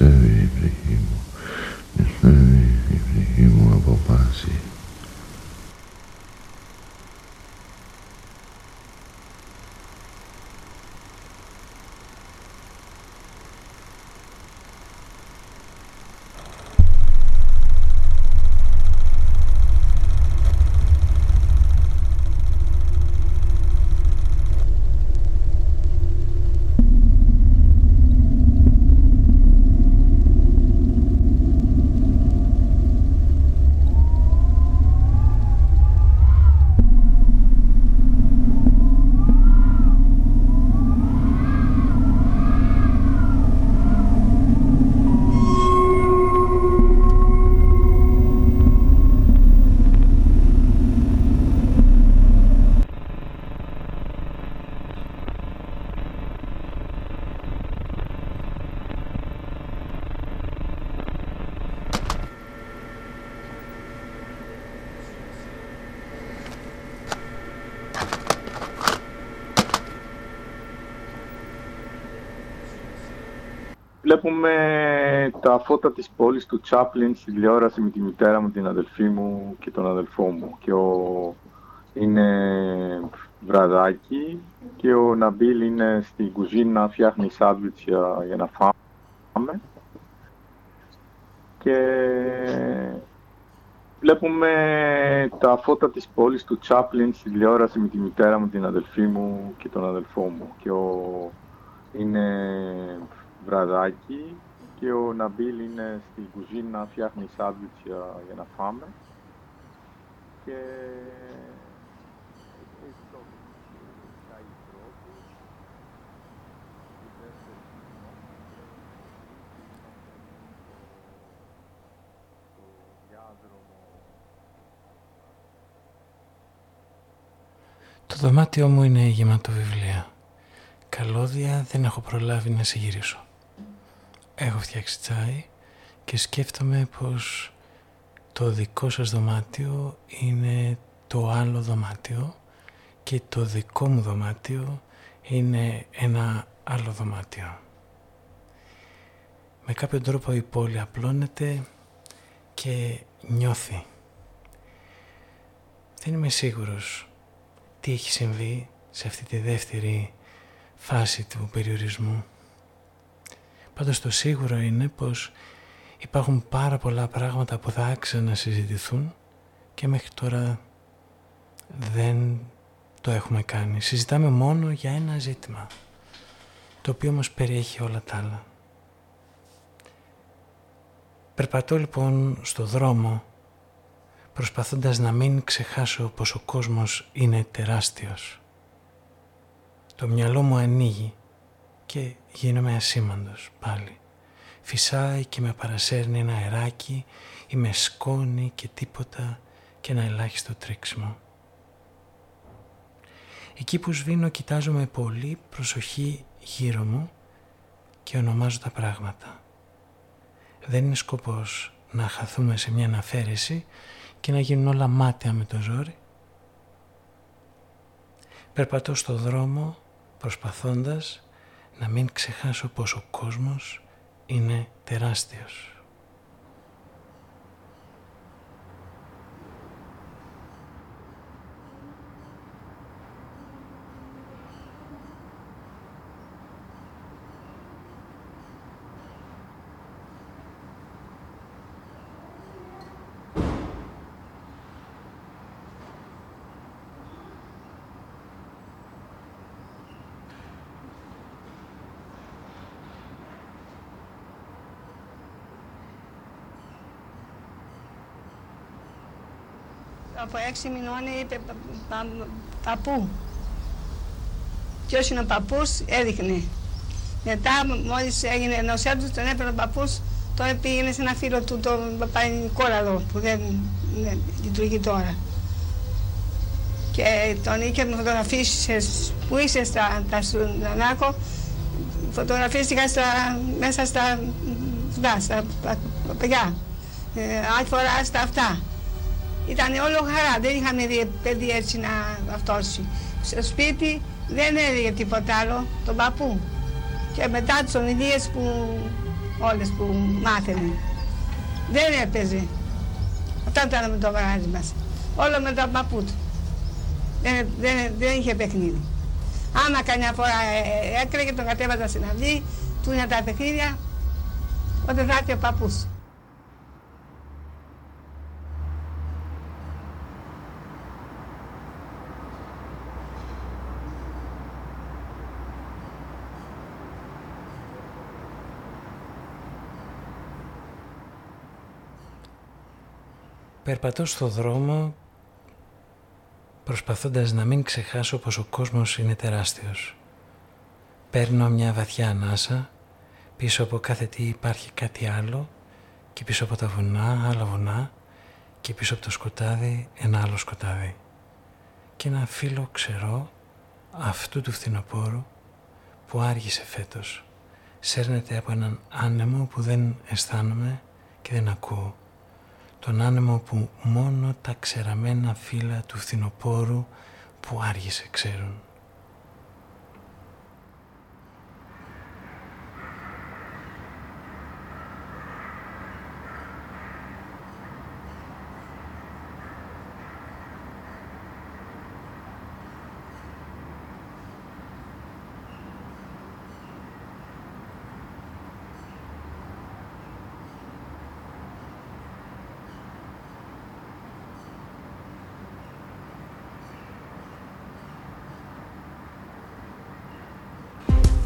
νηστεύει η ψυχή μου, νηστεύει η ψυχή μου από πάση. Βλέπουμε τα φώτα της πόλης του Τσάπλιν στη τηλεόραση με τη μητέρα μου, την αδελφή μου και τον αδελφό μου. Και ο... είναι βραδάκι και ο Ναμπίλ είναι στην κουζίνα, φτιάχνει σάντουιτς για, για να φάμε. Και βλέπουμε τα φώτα της πόλης του Τσάπλιν στη τηλεόραση με τη μητέρα μου, την αδελφή μου και τον αδελφό μου. Και ο... είναι βραδάκι και ο Ναμπίλ είναι στην κουζίνα, φτιάχνει σάντουιτς για, για να φάμε. Και Το δωμάτιό μου είναι γεμάτο βιβλία. Καλώδια δεν έχω προλάβει να σε γυρίσω. Έχω φτιάξει τσάι και σκέφτομαι πως το δικό σας δωμάτιο είναι το άλλο δωμάτιο και το δικό μου δωμάτιο είναι ένα άλλο δωμάτιο. Με κάποιο τρόπο η πόλη απλώνεται και νιώθει. Δεν είμαι σίγουρος τι έχει συμβεί σε αυτή τη δεύτερη φάση του περιορισμού. Πάντως το σίγουρο είναι πως υπάρχουν πάρα πολλά πράγματα που θα άξιζαν να συζητηθούν και μέχρι τώρα δεν το έχουμε κάνει. Συζητάμε μόνο για ένα ζήτημα, το οποίο όμως περιέχει όλα τα άλλα. Περπατώ λοιπόν στο δρόμο προσπαθώντας να μην ξεχάσω πως ο κόσμος είναι τεράστιος. Το μυαλό μου ανοίγει και γίνομαι ασήμαντος πάλι. Φυσάει και με παρασέρνει ένα αεράκι ή με σκόνη και τίποτα και ένα ελάχιστο τρίξιμο. Εκεί που σβήνω κοιτάζω με πολύ προσοχή γύρω μου και ονομάζω τα πράγματα. Δεν είναι σκοπός να χαθούμε σε μια αναφέρεση και να γίνουν όλα μάτια με το ζόρι. Περπατώ στο δρόμο προσπαθώντας να μην ξεχάσω πως ο κόσμος είναι τεράστιος. Από έξι μηνών είπε παππού. Ποιος είναι ο παππούς έδειχνε. Μετά μόλις έγινε νοσέτου τον έπαιρνε ο παππούς τώρα πήγαινε σε ένα φίλο του τον Παπα-Νικόλαδο που δεν, λειτουργεί τώρα. Και τον είχε με φωτογραφίσεις που είσαι στα, στα φωτογραφίστηκα στα, μέσα στα, στα, στα παιδιά. Ε, άλλη φορά στα αυτά. Ήταν όλο χαρά, δεν είχαμε παιδί έτσι να αυτόσει. Στο σπίτι δεν έλεγε τίποτα άλλο, τον παππού. Και μετά τις ομιλίες που όλες που μάθαινε. Δεν έπαιζε. Αυτό ήταν με το βράδυ μας. Όλο με τον παππού του. Δεν, δεν, δεν είχε παιχνίδι. Άμα καμιά φορά ε, ε, έκρεγε, τον κατέβαζα στην αυλή, του είναι τα παιχνίδια, όταν θα έρθει ο παππούς. Περπατώ στο δρόμο προσπαθώντας να μην ξεχάσω πως ο κόσμος είναι τεράστιος. Παίρνω μια βαθιά ανάσα, πίσω από κάθε τι υπάρχει κάτι άλλο και πίσω από τα βουνά άλλα βουνά και πίσω από το σκοτάδι ένα άλλο σκοτάδι. Και ένα φίλο ξερό αυτού του φθινοπόρου που άργησε φέτος. Σέρνεται από έναν άνεμο που δεν αισθάνομαι και δεν ακούω τον άνεμο που μόνο τα ξεραμένα φύλλα του φθινοπόρου που άργησε ξέρουν.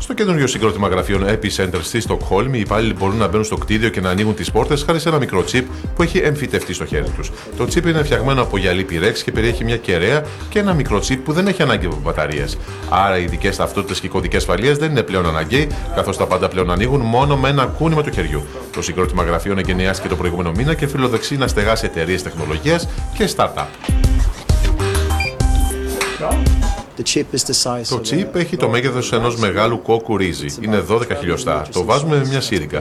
Στο καινούριο συγκρότημα γραφείων Epicenter στη Στοκχόλμη, οι υπάλληλοι μπορούν να μπαίνουν στο κτίριο και να ανοίγουν τις πόρτες χάρη σε ένα μικρό τσίπ που έχει εμφυτευτεί στο χέρι τους. Το τσίπ είναι φτιαγμένο από γυαλί πυρέξ και περιέχει μια κεραία και ένα μικρό τσίπ που δεν έχει ανάγκη από μπαταρίες. Άρα οι ειδικές ταυτότητες και κωδικές ασφαλείας δεν είναι πλέον αναγκαίοι, καθώς τα πάντα πλέον ανοίγουν μόνο με ένα κούνημα του χεριού. Το συγκρότημα γραφείων εγκαινιάστηκε το προηγούμενο μήνα και φιλοδεξεί να στεγάσει εταιρείες τεχνολογίας και startup. Το chip έχει το μέγεθος ενός μεγάλου κόκκου ρύζι. Είναι 12 χιλιοστά. Το βάζουμε με μια σύριγγα.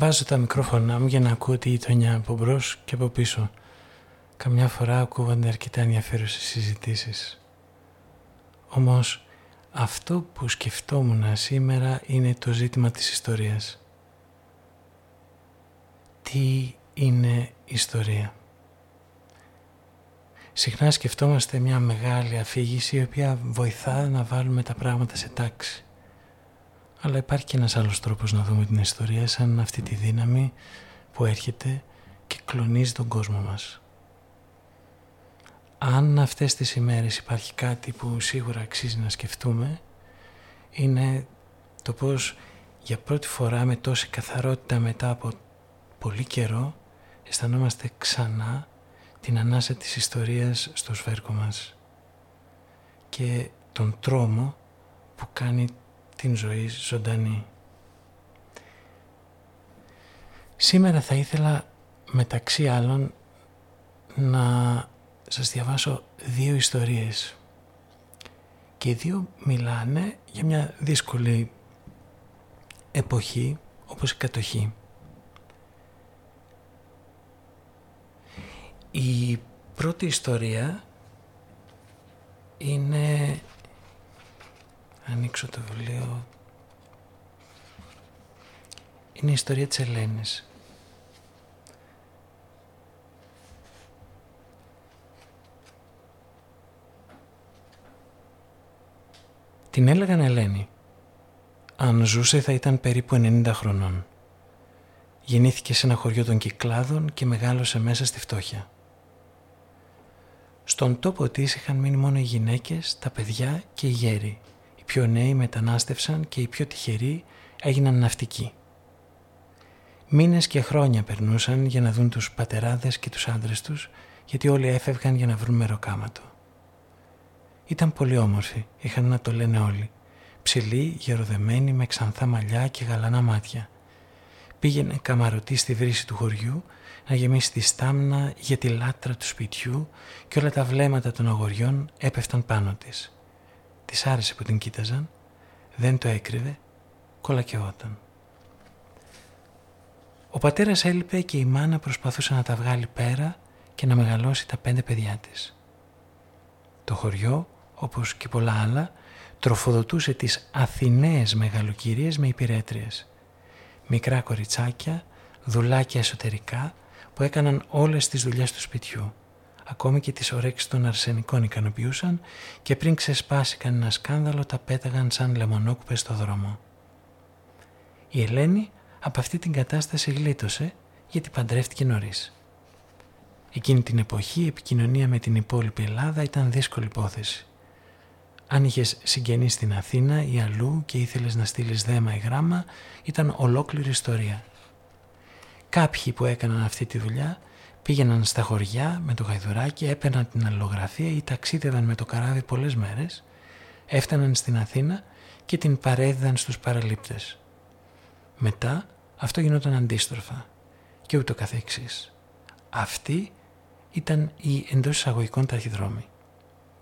Βάζω τα μικρόφωνά μου για να ακούω τη γειτονιά από μπρος και από πίσω. Καμιά φορά ακούγονται αρκετά ενδιαφέρουσες συζητήσεις. Όμως αυτό που σκεφτόμουν σήμερα είναι το ζήτημα της ιστορίας. Τι είναι ιστορία; Συχνά σκεφτόμαστε μια μεγάλη αφήγηση η οποία βοηθά να βάλουμε τα πράγματα σε τάξη. Αλλά υπάρχει και ένας άλλος τρόπος να δούμε την ιστορία σαν αυτή τη δύναμη που έρχεται και κλονίζει τον κόσμο μας. Αν αυτές τις ημέρες υπάρχει κάτι που σίγουρα αξίζει να σκεφτούμε είναι το πώς για πρώτη φορά με τόση καθαρότητα μετά από πολύ καιρό αισθανόμαστε ξανά την ανάσα της ιστορίας στο σφαίρκο μας και τον τρόμο που κάνει την ζωή ζωντανή. Σήμερα θα ήθελα μεταξύ άλλων να σας διαβάσω δύο ιστορίες και οι δύο μιλάνε για μια δύσκολη εποχή όπως η κατοχή. Η πρώτη ιστορία είναι... Ανοίξω το βιβλίο. Είναι η ιστορία της Ελένης. Την έλεγαν Ελένη. Αν ζούσε θα ήταν περίπου 90 χρονών. Γεννήθηκε σε ένα χωριό των Κυκλάδων και μεγάλωσε μέσα στη φτώχεια. Στον τόπο της είχαν μείνει μόνο οι γυναίκες, τα παιδιά και οι γέροι. Οι πιο νέοι μετανάστευσαν και οι πιο τυχεροί έγιναν ναυτικοί. Μήνες και χρόνια περνούσαν για να δουν τους πατεράδες και τους άντρες τους, γιατί όλοι έφευγαν για να βρουν μεροκάματο. Ήταν πολύ όμορφη, είχαν να το λένε όλοι. Ψηλή, γεροδεμένη, με ξανθά μαλλιά και γαλανά μάτια. Πήγαινε καμαρωτή στη βρύση του χωριού να γεμίσει τη στάμνα για τη λάτρα του σπιτιού και όλα τα βλέμματα των αγοριών έπεφταν πάνω της. Της άρεσε που την κοίταζαν, δεν το έκρυβε, κολακαιόταν. Ο πατέρας έλειπε και η μάνα προσπαθούσε να τα βγάλει πέρα και να μεγαλώσει τα πέντε παιδιά της. Το χωριό, όπως και πολλά άλλα, τροφοδοτούσε τις Αθηναίες μεγαλοκυρίες με υπηρέτριες. Μικρά κοριτσάκια, δουλάκια εσωτερικά που έκαναν όλες τις δουλειές του σπιτιού. Ακόμη και τις ορέξεις των αρσενικών ικανοποιούσαν και πριν ξεσπάσει κανένα σκάνδαλο τα πέταγαν σαν λεμονόκουπες στο δρόμο. Η Ελένη από αυτή την κατάσταση γλίτωσε γιατί παντρεύτηκε νωρίς. Εκείνη την εποχή η επικοινωνία με την υπόλοιπη Ελλάδα ήταν δύσκολη υπόθεση. Αν είχες συγγενεί στην Αθήνα ή αλλού και ήθελες να στείλεις δέμα ή γράμμα, ήταν ολόκληρη ιστορία. Κάποιοι που έκαναν αυτή τη δουλειά πήγαιναν στα χωριά με το γαϊδουράκι, έπαιρναν την αλληλογραφία ή ταξίδευαν με το καράβι πολλές μέρες, έφταναν στην Αθήνα και την παρέδιδαν στους παραλήπτες. Μετά αυτό γινόταν αντίστροφα και ούτω καθεξής. Αυτή ήταν η εντός εισαγωγικών ταχυδρόμη.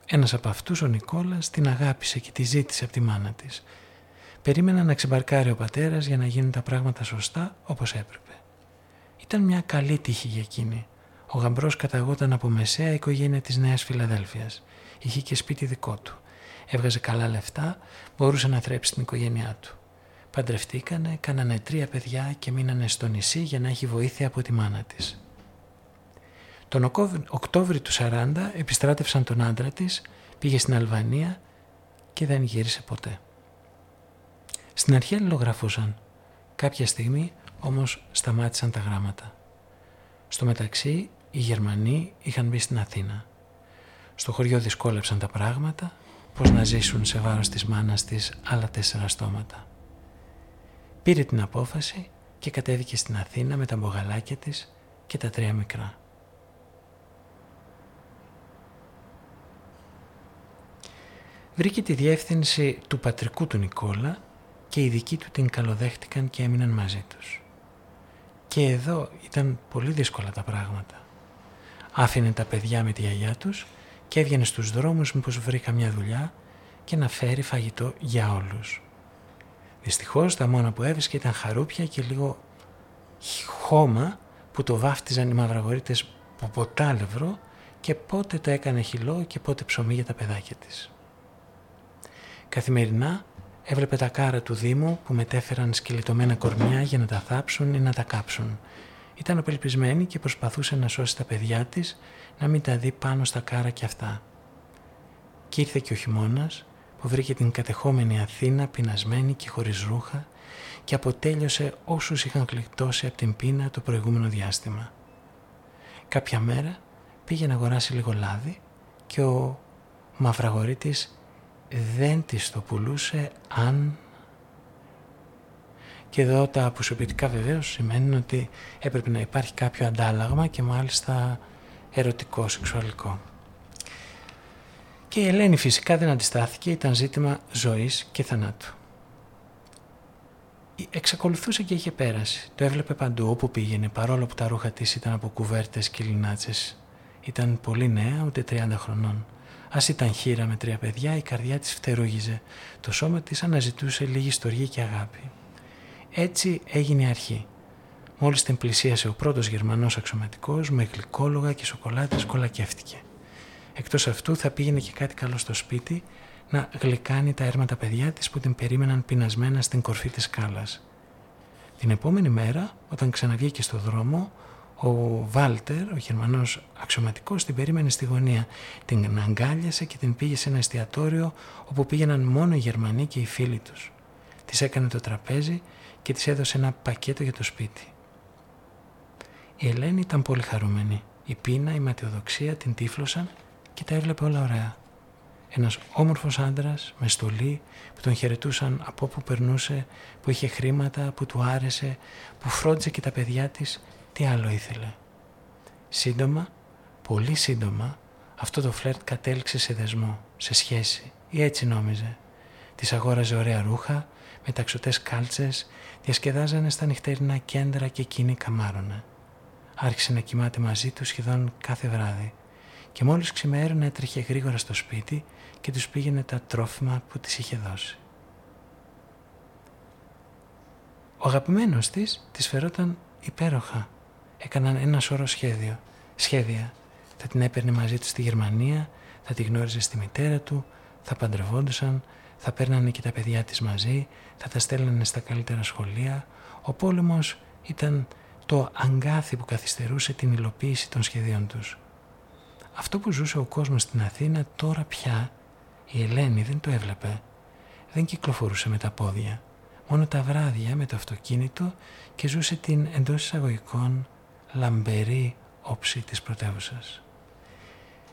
Ένας από αυτούς, ο Νικόλας, την αγάπησε και τη ζήτησε από τη μάνα της. Περίμενα να ξεμπαρκάρει ο πατέρας για να γίνουν τα πράγματα σωστά όπως έπρεπε. Ήταν μια καλή τύχη για εκείνη. Ο γαμπρός καταγόταν από μεσαία οικογένεια της Νέας Φιλαδέλφειας. Είχε και σπίτι δικό του. Έβγαζε καλά λεφτά, μπορούσε να θρέψει την οικογένειά του. Παντρευτήκανε, κάνανε τρία παιδιά και μείνανε στο νησί για να έχει βοήθεια από τη μάνα της. Τον Οκτώβρη του 40 επιστράτευσαν τον άντρα της, πήγε στην Αλβανία και δεν γύρισε ποτέ. Στην αρχή αλληλογραφούσαν. Κάποια στιγμή όμως σταμάτησαν τα γράμματα. Στο μεταξύ οι Γερμανοί είχαν μπει στην Αθήνα. Στο χωριό δυσκόλεψαν τα πράγματα, πως να ζήσουν σε βάρος της μάνας της άλλα τέσσερα στόματα. Πήρε την απόφαση και κατέβηκε στην Αθήνα με τα μπογαλάκια της και τα τρία μικρά. Βρήκε τη διεύθυνση του πατρικού του Νικόλα και οι δικοί του την καλοδέχτηκαν και έμειναν μαζί τους. Και εδώ ήταν πολύ δύσκολα τα πράγματα. Άφηνε τα παιδιά με τη γιαγιά τους και έβγαινε στους δρόμους μήπως βρει καμιά δουλειά και να φέρει φαγητό για όλους. Δυστυχώς τα μόνα που έβρισκε ήταν χαρούπια και λίγο χώμα που το βάφτιζαν οι μαυραγορείτες και πότε το έκανε χυλό και πότε ψωμί για τα παιδάκια της. Καθημερινά έβλεπε τα κάρα του Δήμου που μετέφεραν σκελετωμένα κορμιά για να τα θάψουν ή να τα κάψουν. Ήταν απελπισμένη και προσπαθούσε να σώσει τα παιδιά της να μην τα δει πάνω στα κάρα κι αυτά. Και ήρθε και ο χειμώνας που βρήκε την κατεχόμενη Αθήνα πεινασμένη και χωρίς ρούχα και αποτέλειωσε όσους είχαν γλιτώσει από την πείνα το προηγούμενο διάστημα. Κάποια μέρα πήγε να αγοράσει λίγο λάδι και ο Μαυραγορίτης δεν της το πουλούσε αν... Και εδώ τα αποσωπητικά βεβαίως σημαίνουν ότι έπρεπε να υπάρχει κάποιο αντάλλαγμα και μάλιστα ερωτικό, σεξουαλικό. Και η Ελένη φυσικά δεν αντιστάθηκε, ήταν ζήτημα ζωής και θανάτου. Εξακολουθούσε και είχε πέραση. Το έβλεπε παντού όπου πήγαινε, παρόλο που τα ρούχα της ήταν από κουβέρτες και λινάτσες. Ήταν πολύ νέα, ούτε 30 χρονών. Ας ήταν χείρα με τρία παιδιά, η καρδιά της φτερούγιζε. Το σώμα της αναζητούσε λίγη στοργή και αγάπη. Έτσι έγινε η αρχή. Μόλις την πλησίασε ο πρώτος Γερμανός αξιωματικός, με γλυκόλογα και σοκολάτες κολακεύτηκε. Εκτός αυτού θα πήγαινε και κάτι καλό στο σπίτι να γλυκάνει τα έρματα παιδιά της που την περίμεναν πεινασμένα στην κορφή της σκάλας. Την επόμενη μέρα, όταν ξαναβγήκε στο δρόμο, ο Βάλτερ, ο Γερμανός αξιωματικός, την περίμενε στη γωνία. Την αγκάλιασε και την πήγε σε ένα εστιατόριο όπου πήγαιναν μόνο οι Γερμανοί και οι φίλοι τους. Της έκανε το τραπέζι και της έδωσε ένα πακέτο για το σπίτι. Η Ελένη ήταν πολύ χαρούμενη. Η πείνα, η ματιοδοξία την τύφλωσαν και τα έβλεπε όλα ωραία. Ένας όμορφος άντρας με στολή που τον χαιρετούσαν από όπου περνούσε, που είχε χρήματα, που του άρεσε, που φρόντιζε και τα παιδιά της, τι άλλο ήθελε. Σύντομα, πολύ σύντομα, αυτό το φλερτ κατέληξε σε δεσμό, σε σχέση ή έτσι νόμιζε. Της αγόραζε ωραία ρούχα, με ταξωτές κάλτσες, διασκεδάζανε στα νυχτερινά κέντρα και εκείνη καμάρωνε. Άρχισε να κοιμάται μαζί τους σχεδόν κάθε βράδυ και μόλις ξημέρωνε έτρεχε γρήγορα στο σπίτι και τους πήγαινε τα τρόφιμα που της είχε δώσει. Ο αγαπημένος της της φερόταν υπέροχα. Έκαναν ένα σώρο σχέδιο, σχέδια. Θα την έπαιρνε μαζί του στη Γερμανία, θα τη γνώριζε στη μητέρα του, θα παντρευόντουσαν, θα παίρνανε και τα παιδιά της μαζί, θα τα στέλνανε στα καλύτερα σχολεία. Ο πόλεμος ήταν το αγκάθι που καθυστερούσε την υλοποίηση των σχεδίων τους. Αυτό που ζούσε ο κόσμος στην Αθήνα τώρα πια η Ελένη δεν το έβλεπε. Δεν κυκλοφορούσε με τα πόδια. Μόνο τα βράδια με το αυτοκίνητο και ζούσε την εντός εισαγωγικών λαμπερή όψη της πρωτεύουσας.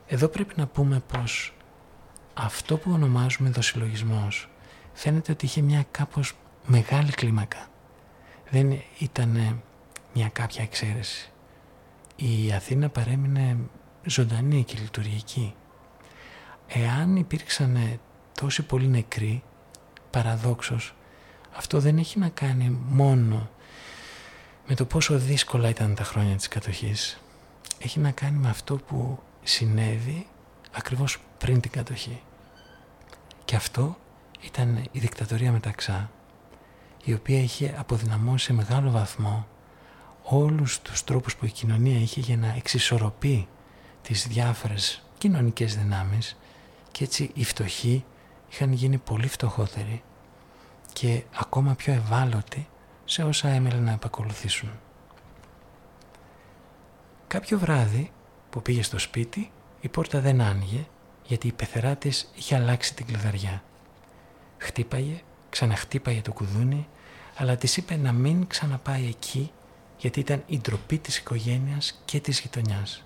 Εδώ πρέπει να πούμε πως αυτό που ονομάζουμε δοσυλλογισμός φαίνεται ότι είχε μια κάπως μεγάλη κλίμακα. Δεν ήταν μια κάποια εξαίρεση. Η Αθήνα παρέμεινε ζωντανή και λειτουργική. Εάν υπήρξαν τόσοι πολλοί νεκροί, παραδόξως, αυτό δεν έχει να κάνει μόνο με το πόσο δύσκολα ήταν τα χρόνια της κατοχής. Έχει να κάνει με αυτό που συνέβη ακριβώς πριν την κατοχή. Και αυτό ήταν η δικτατορία μεταξά, η οποία είχε αποδυναμώσει σε μεγάλο βαθμό όλους τους τρόπους που η κοινωνία είχε για να εξισορροπεί τις διάφορες κοινωνικές δυνάμεις και έτσι οι φτωχοί είχαν γίνει πολύ φτωχότεροι και ακόμα πιο ευάλωτοι σε όσα έμελαν να επακολουθήσουν. Κάποιο βράδυ που πήγε στο σπίτι η πόρτα δεν άνοιγε γιατί η πεθερά της είχε αλλάξει την κλειδαριά. Χτύπαγε, ξαναχτύπαγε το κουδούνι αλλά της είπε να μην ξαναπάει εκεί γιατί ήταν η ντροπή της οικογένειας και της γειτονιάς.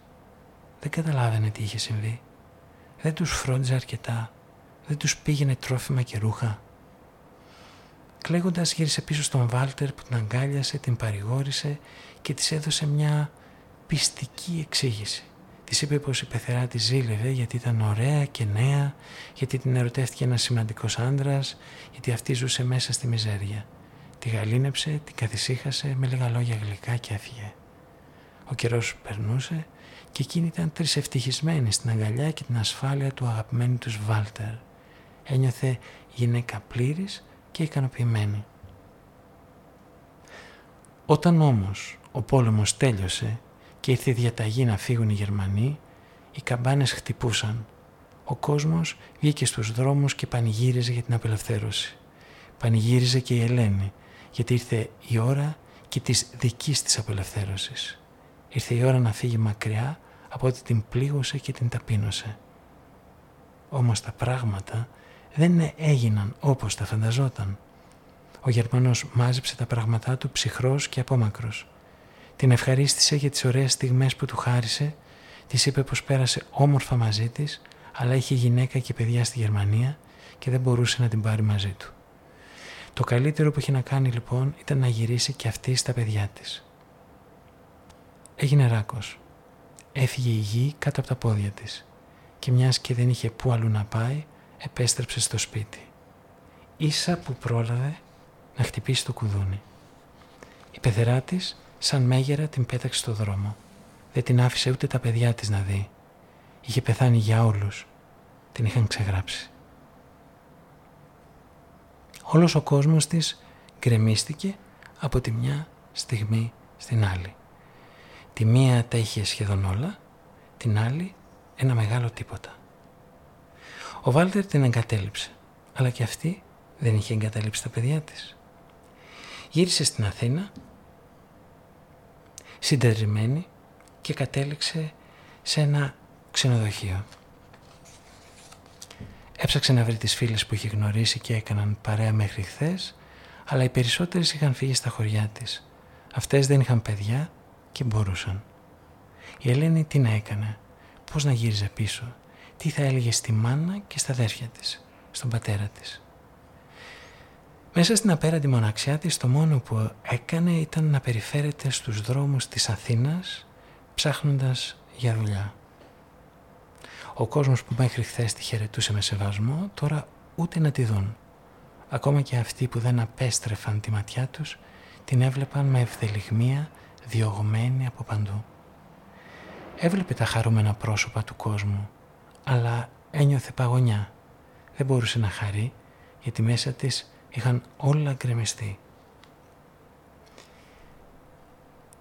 Δεν καταλάβαινε τι είχε συμβεί. Δεν τους φρόντιζε αρκετά. Δεν τους πήγαινε τρόφιμα και ρούχα. Κλαίγοντας γύρισε πίσω στον Βάλτερ που την αγκάλιασε, την παρηγόρησε και της έδωσε μια πιστική εξήγηση. Της είπε πως η πεθερά της ζήλευε γιατί ήταν ωραία και νέα, γιατί την ερωτεύτηκε ένας σημαντικός άντρας, γιατί αυτή ζούσε μέσα στη μιζέρια. Τη γαλήνεψε, την καθησύχασε με λίγα λόγια γλυκά και έφυγε. Ο καιρός περνούσε και εκείνη ήταν τρισευτυχισμένη στην αγκαλιά και την ασφάλεια του αγαπημένου τους Βάλτερ. Ένιωθε γυναίκα πλήρης και ικανοποιημένη. Όταν όμως ο πόλεμος τέλειωσε και ήρθε η διαταγή να φύγουν οι Γερμανοί, οι καμπάνες χτυπούσαν. ο κόσμος βγήκε στους δρόμους και πανηγύριζε για την απελευθέρωση. Πανηγύριζε και η Ελένη, γιατί ήρθε η ώρα και της δικής της απελευθέρωσης. Ήρθε η ώρα να φύγει μακριά από ό,τι την πλήγωσε και την ταπείνωσε. Όμως τα πράγματα δεν έγιναν όπως τα φανταζόταν. Ο Γερμανός μάζεψε τα πράγματά του ψυχρός και απόμακρος. Την ευχαρίστησε για τις ωραίες στιγμές που του χάρισε, της είπε πως πέρασε όμορφα μαζί της, αλλά είχε γυναίκα και παιδιά στη Γερμανία και δεν μπορούσε να την πάρει μαζί του. Το καλύτερο που είχε να κάνει λοιπόν ήταν να γυρίσει και αυτή στα παιδιά της. Έγινε ράκος. Έφυγε η γη κάτω από τα πόδια της και μιας και δεν είχε πού αλλού να πάει, επέστρεψε στο σπίτι. Ίσα που πρόλαβε να χτυπήσει το κουδούνι. Η πεθερά της, σαν μέγερα, την πέταξε στο δρόμο. Δεν την άφησε ούτε τα παιδιά της να δει. Είχε πεθάνει για όλους. Την είχαν ξεγράψει. Όλος ο κόσμος της γκρεμίστηκε από τη μια στιγμή στην άλλη. Τη μία τα είχε σχεδόν όλα, την άλλη ένα μεγάλο τίποτα. Ο Βάλτερ την εγκατέλειψε, αλλά και αυτή δεν είχε εγκαταλείψει τα παιδιά της. Γύρισε στην Αθήνα, συντετριμένη και κατέληξε σε ένα ξενοδοχείο. Έψαξε να βρει τις φίλες που είχε γνωρίσει και έκαναν παρέα μέχρι χθες, αλλά οι περισσότερες είχαν φύγει στα χωριά της. Αυτές δεν είχαν παιδιά και μπορούσαν. Η Ελένη τι να έκανε, πώς να γύριζε πίσω, τι θα έλεγε στη μάνα και στα αδέρφια της, στον πατέρα της. Μέσα στην απέραντη μοναξιά της το μόνο που έκανε ήταν να περιφέρεται στους δρόμους της Αθήνας ψάχνοντας για δουλειά. Ο κόσμος που μέχρι χθες τη χαιρετούσε με σεβασμό τώρα ούτε να τη δουν. Ακόμα και αυτοί που δεν απέστρεφαν τη ματιά τους την έβλεπαν με ευθελιγμία διωγμένη από παντού. Έβλεπε τα χαρούμενα πρόσωπα του κόσμου, αλλά ένιωθε παγωνιά. Δεν μπορούσε να χαρεί, γιατί μέσα της είχαν όλα γκρεμιστεί.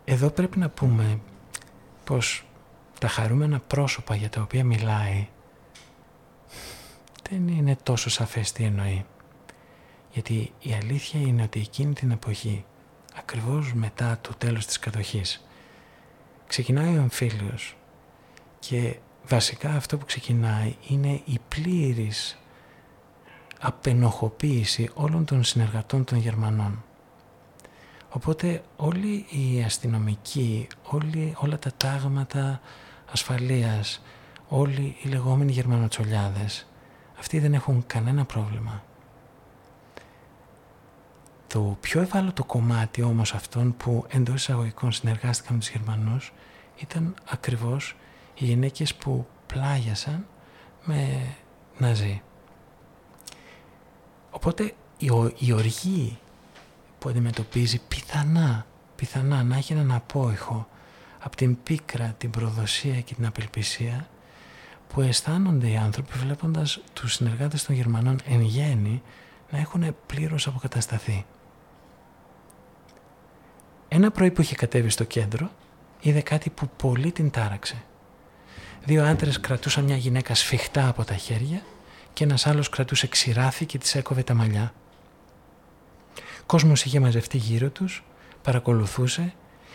Εδώ πρέπει να πούμε πως τα χαρούμενα πρόσωπα για τα οποία μιλάει δεν είναι τόσο σαφές τι εννοεί. Γιατί η αλήθεια είναι ότι εκείνη την εποχή, ακριβώς μετά το τέλος της κατοχής, ξεκινάει ο εμφύλιος και βασικά αυτό που ξεκινάει είναι η πλήρης απενοχοποίηση όλων των συνεργατών των Γερμανών. Οπότε όλοι οι αστυνομικοί, όλοι, όλα τα τάγματα ασφαλείας, όλοι οι λεγόμενοι γερμανοτσολιάδες, αυτοί δεν έχουν κανένα πρόβλημα. Το πιο ευάλωτο κομμάτι όμως αυτών που εντός εισαγωγικών συνεργάστηκαν με τους Γερμανούς ήταν ακριβώς οι γυναίκες που πλάγιασαν με Ναζί. Οπότε η, η οργή που αντιμετωπίζει πιθανά, πιθανά να έχει έναν απόϊχο από την πίκρα, την προδοσία και την απελπισία που αισθάνονται οι άνθρωποι βλέποντας τους συνεργάτες των Γερμανών εν γέννη να έχουν πλήρως αποκατασταθεί. Ένα πρωί που είχε κατέβει στο κέντρο είδε κάτι που πολύ την τάραξε. Δύο άντρες κρατούσαν μια γυναίκα σφιχτά από τα χέρια και ένας άλλος κρατούσε ξηράφι και της έκοβε τα μαλλιά. Κόσμος είχε μαζευτεί γύρω τους, παρακολουθούσε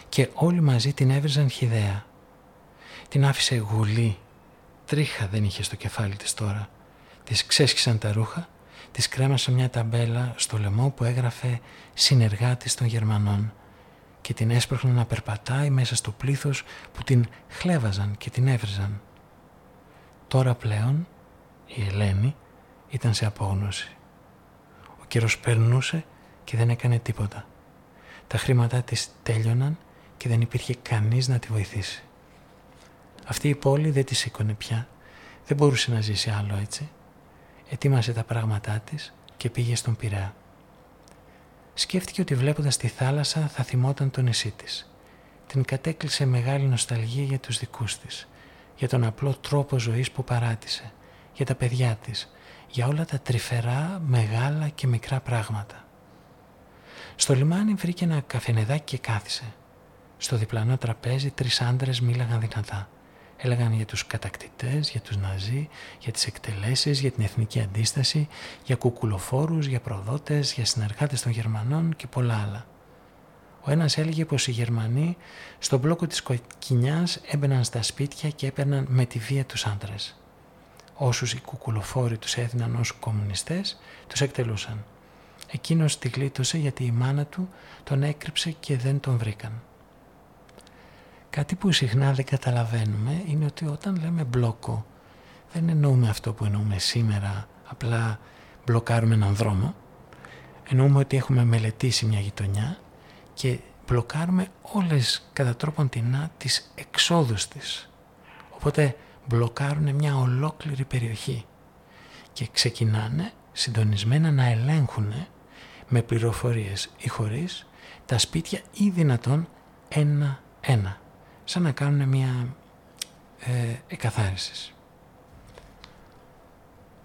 και όλοι μαζί την έβριζαν χιδέα. Την άφησε γουλή, τρίχα δεν είχε στο κεφάλι της τώρα. Της ξέσχισαν τα ρούχα, της κρέμασαν μια ταμπέλα στο λαιμό που έγραφε «Συνεργάτης των Γερμανών» και την έσπροχναν να περπατάει μέσα στο πλήθος που την χλέβαζαν και την έβριζαν. Τώρα πλέον η Ελένη ήταν σε απόγνωση. Ο καιρός περνούσε και δεν έκανε τίποτα. Τα χρήματά της τέλειωναν και δεν υπήρχε κανείς να τη βοηθήσει. Αυτή η πόλη δεν τη σήκωνε πια. Δεν μπορούσε να ζήσει άλλο έτσι. Ετοίμασε τα πράγματά της και πήγε στον Πειραιά. Σκέφτηκε ότι βλέποντας τη θάλασσα θα θυμόταν το νησί της. Την κατέκλυσε μεγάλη νοσταλγία για τους δικούς της, για τον απλό τρόπο ζωής που παράτησε, για τα παιδιά της, για όλα τα τρυφερά, μεγάλα και μικρά πράγματα. Στο λιμάνι βρήκε ένα καφενεδάκι και κάθισε. Στο διπλανό τραπέζι τρεις άντρες μίλαγαν δυνατά. Έλεγαν για τους κατακτητές, για τους Ναζί, για τις εκτελέσεις, για την εθνική αντίσταση, για κουκουλοφόρους, για προδότες, για συνεργάτες των Γερμανών και πολλά άλλα. Ο ένας έλεγε πως οι Γερμανοί στον μπλόκο της κοκκινιάς έμπαιναν στα σπίτια και έπαιρναν με τη βία τους άντρες. Όσους οι κουκουλοφόροι τους έδιναν ως κομμουνιστές, τους εκτελούσαν. Εκείνος τη γλίτωσε γιατί η μάνα του τον έκρυψε και δεν τον βρήκαν. Κάτι που συχνά δεν καταλαβαίνουμε είναι ότι όταν λέμε μπλόκο δεν εννοούμε αυτό που εννοούμε σήμερα, απλά μπλοκάρουμε έναν δρόμο. Εννοούμε ότι έχουμε μελετήσει μια γειτονιά και μπλοκάρουμε όλες κατά τρόπον τεινά τις εξόδους της. Οπότε μπλοκάρουν μια ολόκληρη περιοχή και ξεκινάνε συντονισμένα να ελέγχουν με πληροφορίες ή χωρίς τα σπίτια ή δυνατόν ένα-ένα σαν να κάνουν μια ε, εκαθάρισης.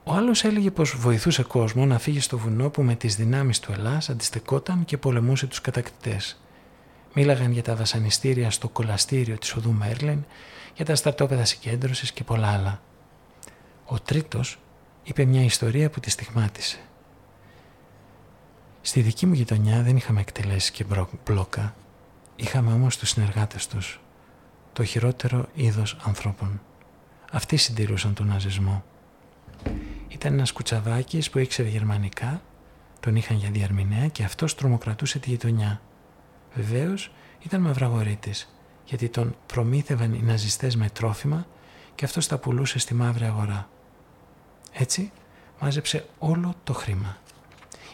Ο άλλος έλεγε πως βοηθούσε κόσμο να φύγει στο βουνό που με τις δυνάμεις του Ελλάς αντιστεκόταν και πολεμούσε τους κατακτητές. Μίλαγαν για τα βασανιστήρια στο κολαστήριο της οδού Μέρλεν, για τα στρατόπεδα συγκέντρωσης και πολλά άλλα. Ο τρίτος είπε μια ιστορία που τη στιγμάτισε. Στη δική μου γειτονιά δεν είχαμε εκτελέσει και μπλόκα, είχαμε όμως τους συνεργάτες τους το χειρότερο είδος ανθρώπων. Αυτοί συντηρούσαν τον ναζισμό. Ήταν ένας κουτσαβάκης που ήξερε γερμανικά, τον είχαν για διαρμηνέα και αυτός τρομοκρατούσε τη γειτονιά. Βεβαίως ήταν μαυραγορίτης, γιατί τον προμήθευαν οι ναζιστές με τρόφιμα και αυτός τα πουλούσε στη μαύρη αγορά. Έτσι μάζεψε όλο το χρήμα.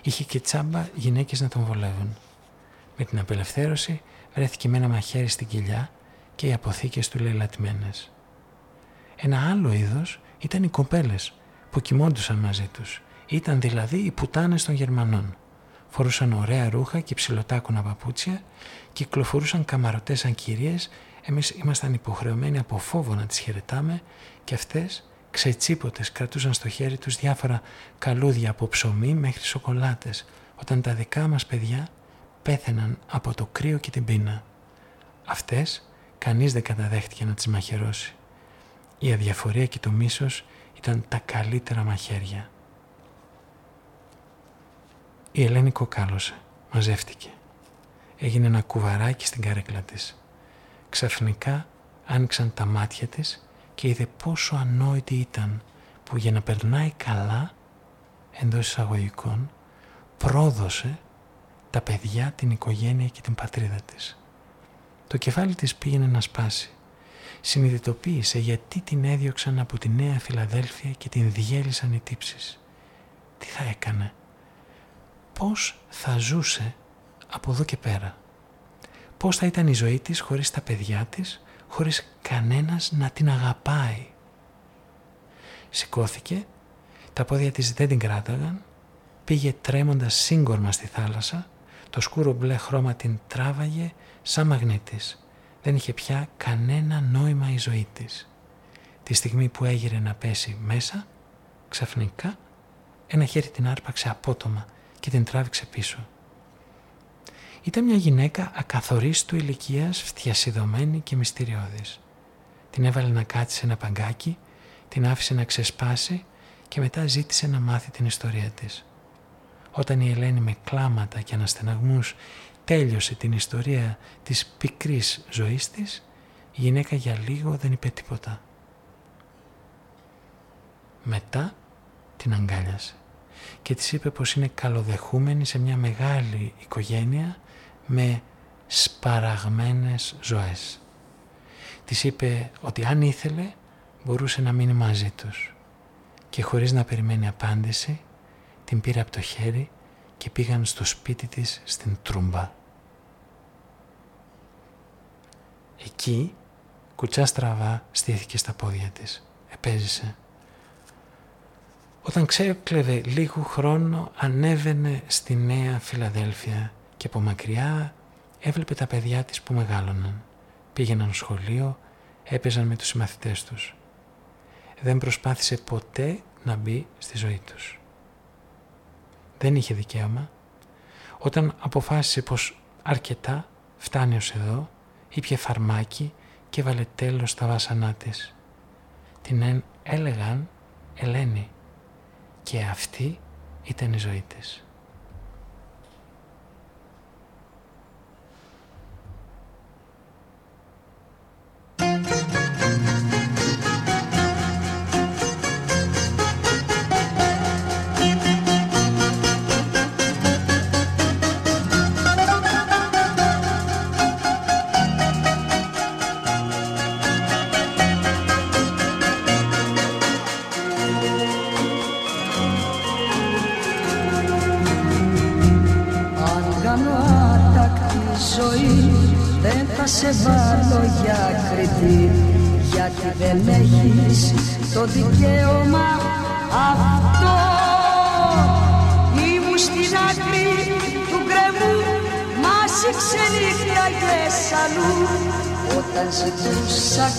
Είχε και τσάμπα γυναίκες να τον βολεύουν. Με την απελευθέρωση βρέθηκε με ένα μαχαίρι στην κοιλιά και οι αποθήκες του λαιλατημένες. Ένα άλλο είδος ήταν οι κοπέλες που κοιμόντουσαν μαζί τους. Ήταν δηλαδή οι πουτάνες των Γερμανών. Φορούσαν ωραία ρούχα και ψηλοτάκουνα παπούτσια, κυκλοφορούσαν καμαρωτές σαν κυρίες, εμείς ήμασταν υποχρεωμένοι από φόβο να τις χαιρετάμε και αυτές ξετσίποτες κρατούσαν στο χέρι τους διάφορα καλούδια από ψωμί μέχρι σοκολάτες, όταν τα δικά μας παιδιά πέθαιναν από το κρύο και την πείνα. Αυτές Κανείς δεν καταδέχτηκε να τις μαχαιρώσει. Η αδιαφορία και το μίσος ήταν τα καλύτερα μαχαίρια. Η Ελένη κοκάλωσε, μαζεύτηκε. Έγινε ένα κουβαράκι στην καρέκλα της. Ξαφνικά άνοιξαν τα μάτια της και είδε πόσο ανόητη ήταν που για να περνάει καλά εντός εισαγωγικών πρόδωσε τα παιδιά, την οικογένεια και την πατρίδα της. Το κεφάλι της πήγαινε να σπάσει. Συνειδητοποίησε γιατί την έδιωξαν από τη Νέα Φιλαδέλφια και την διέλυσαν οι τύψεις. Τι θα έκανε; Πώς θα ζούσε από εδώ και πέρα. Πώς θα ήταν η ζωή της χωρίς τα παιδιά της, χωρίς κανένας να την αγαπάει. Σηκώθηκε, τα πόδια της δεν την κράταγαν, πήγε τρέμοντας σύγκορμα στη θάλασσα, το σκούρο μπλε χρώμα την τράβαγε σαν μαγνήτης. Δεν είχε πια κανένα νόημα η ζωή της. Τη στιγμή που έγειρε να πέσει μέσα, ξαφνικά ένα χέρι την άρπαξε απότομα και την τράβηξε πίσω. Ήταν μια γυναίκα ακαθορίστου ηλικίας, φτιασιδωμένη και μυστηριώδης. Την έβαλε να κάτσει σε ένα παγκάκι, την άφησε να ξεσπάσει και μετά ζήτησε να μάθει την ιστορία της. Όταν η Ελένη με κλάματα και αναστεναγμούς τέλειωσε την ιστορία της πικρής ζωής της, η γυναίκα για λίγο δεν είπε τίποτα. Μετά την αγκάλιασε και της είπε πως είναι καλοδεχούμενη σε μια μεγάλη οικογένεια με σπαραγμένες ζωές. Της είπε ότι αν ήθελε μπορούσε να μείνει μαζί τους και χωρίς να περιμένει απάντηση την πήρε από το χέρι και πήγαν στο σπίτι της στην Τρούμπα. Εκεί, κουτσά στραβά, στήθηκε στα πόδια της. Επέζησε. Όταν ξέκλεβε λίγο χρόνο, ανέβαινε στη Νέα Φιλαδέλφια και από μακριά έβλεπε τα παιδιά της που μεγάλωναν. Πήγαιναν σχολείο, έπαιζαν με τους συμμαθητές τους. Δεν προσπάθησε ποτέ να μπει στη ζωή τους δεν είχε δικαίωμα. Όταν αποφάσισε πως αρκετά φτάνει ως εδώ, ήπια φαρμάκι και έβαλε τέλος στα βάσανά της. Την έλεγαν Ελένη και αυτή ήταν η ζωή της.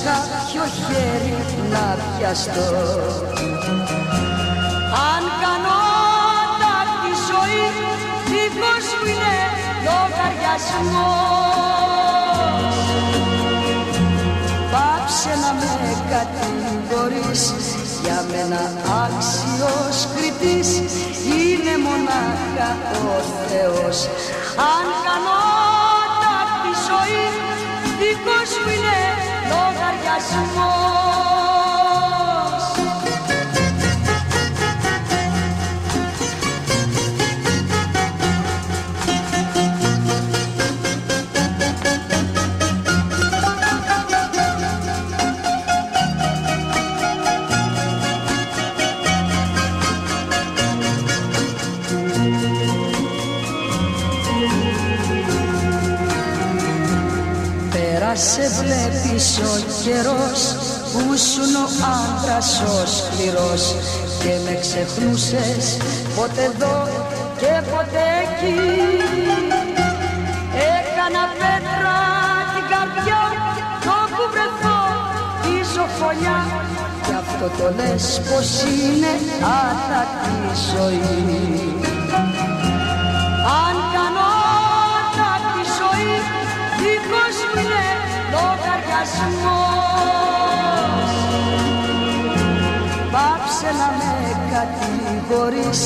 Ζητούσα κάποιο χέρι να πιαστώ. Αν κάνω τη ζωή δίχως μου είναι λογαριασμός. Πάψε να με κατηγορείς Για μένα άξιος κριτής Είναι μονάχα ο Θεός. Αν κάνω λογαριασμός βλέπεις ο καιρός που σου ο άντρας ο σκληρός και με ξεχνούσες ποτέ εδώ και ποτέ εκεί. Έκανα πέτρα την καρδιά το που βρεθώ τη ζωφωνιά Γι' αυτό το λες πως είναι άτακτη ζωή λογαριασμός Πάψε να με κατηγορείς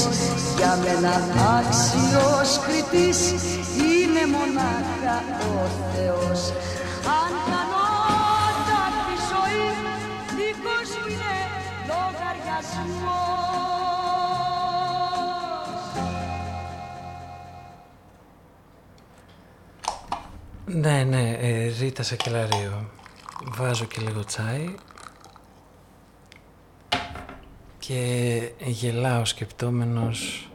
Για μένα άξιος κριτής Είναι μονάχα ο Θεός. Αν κάνω τη ζωή Δικός μου είναι λογαριασμός. Ναι, ναι, ε, Ρίτα Σακελαρίου. Βάζω και λίγο τσάι και γελάω σκεπτόμενος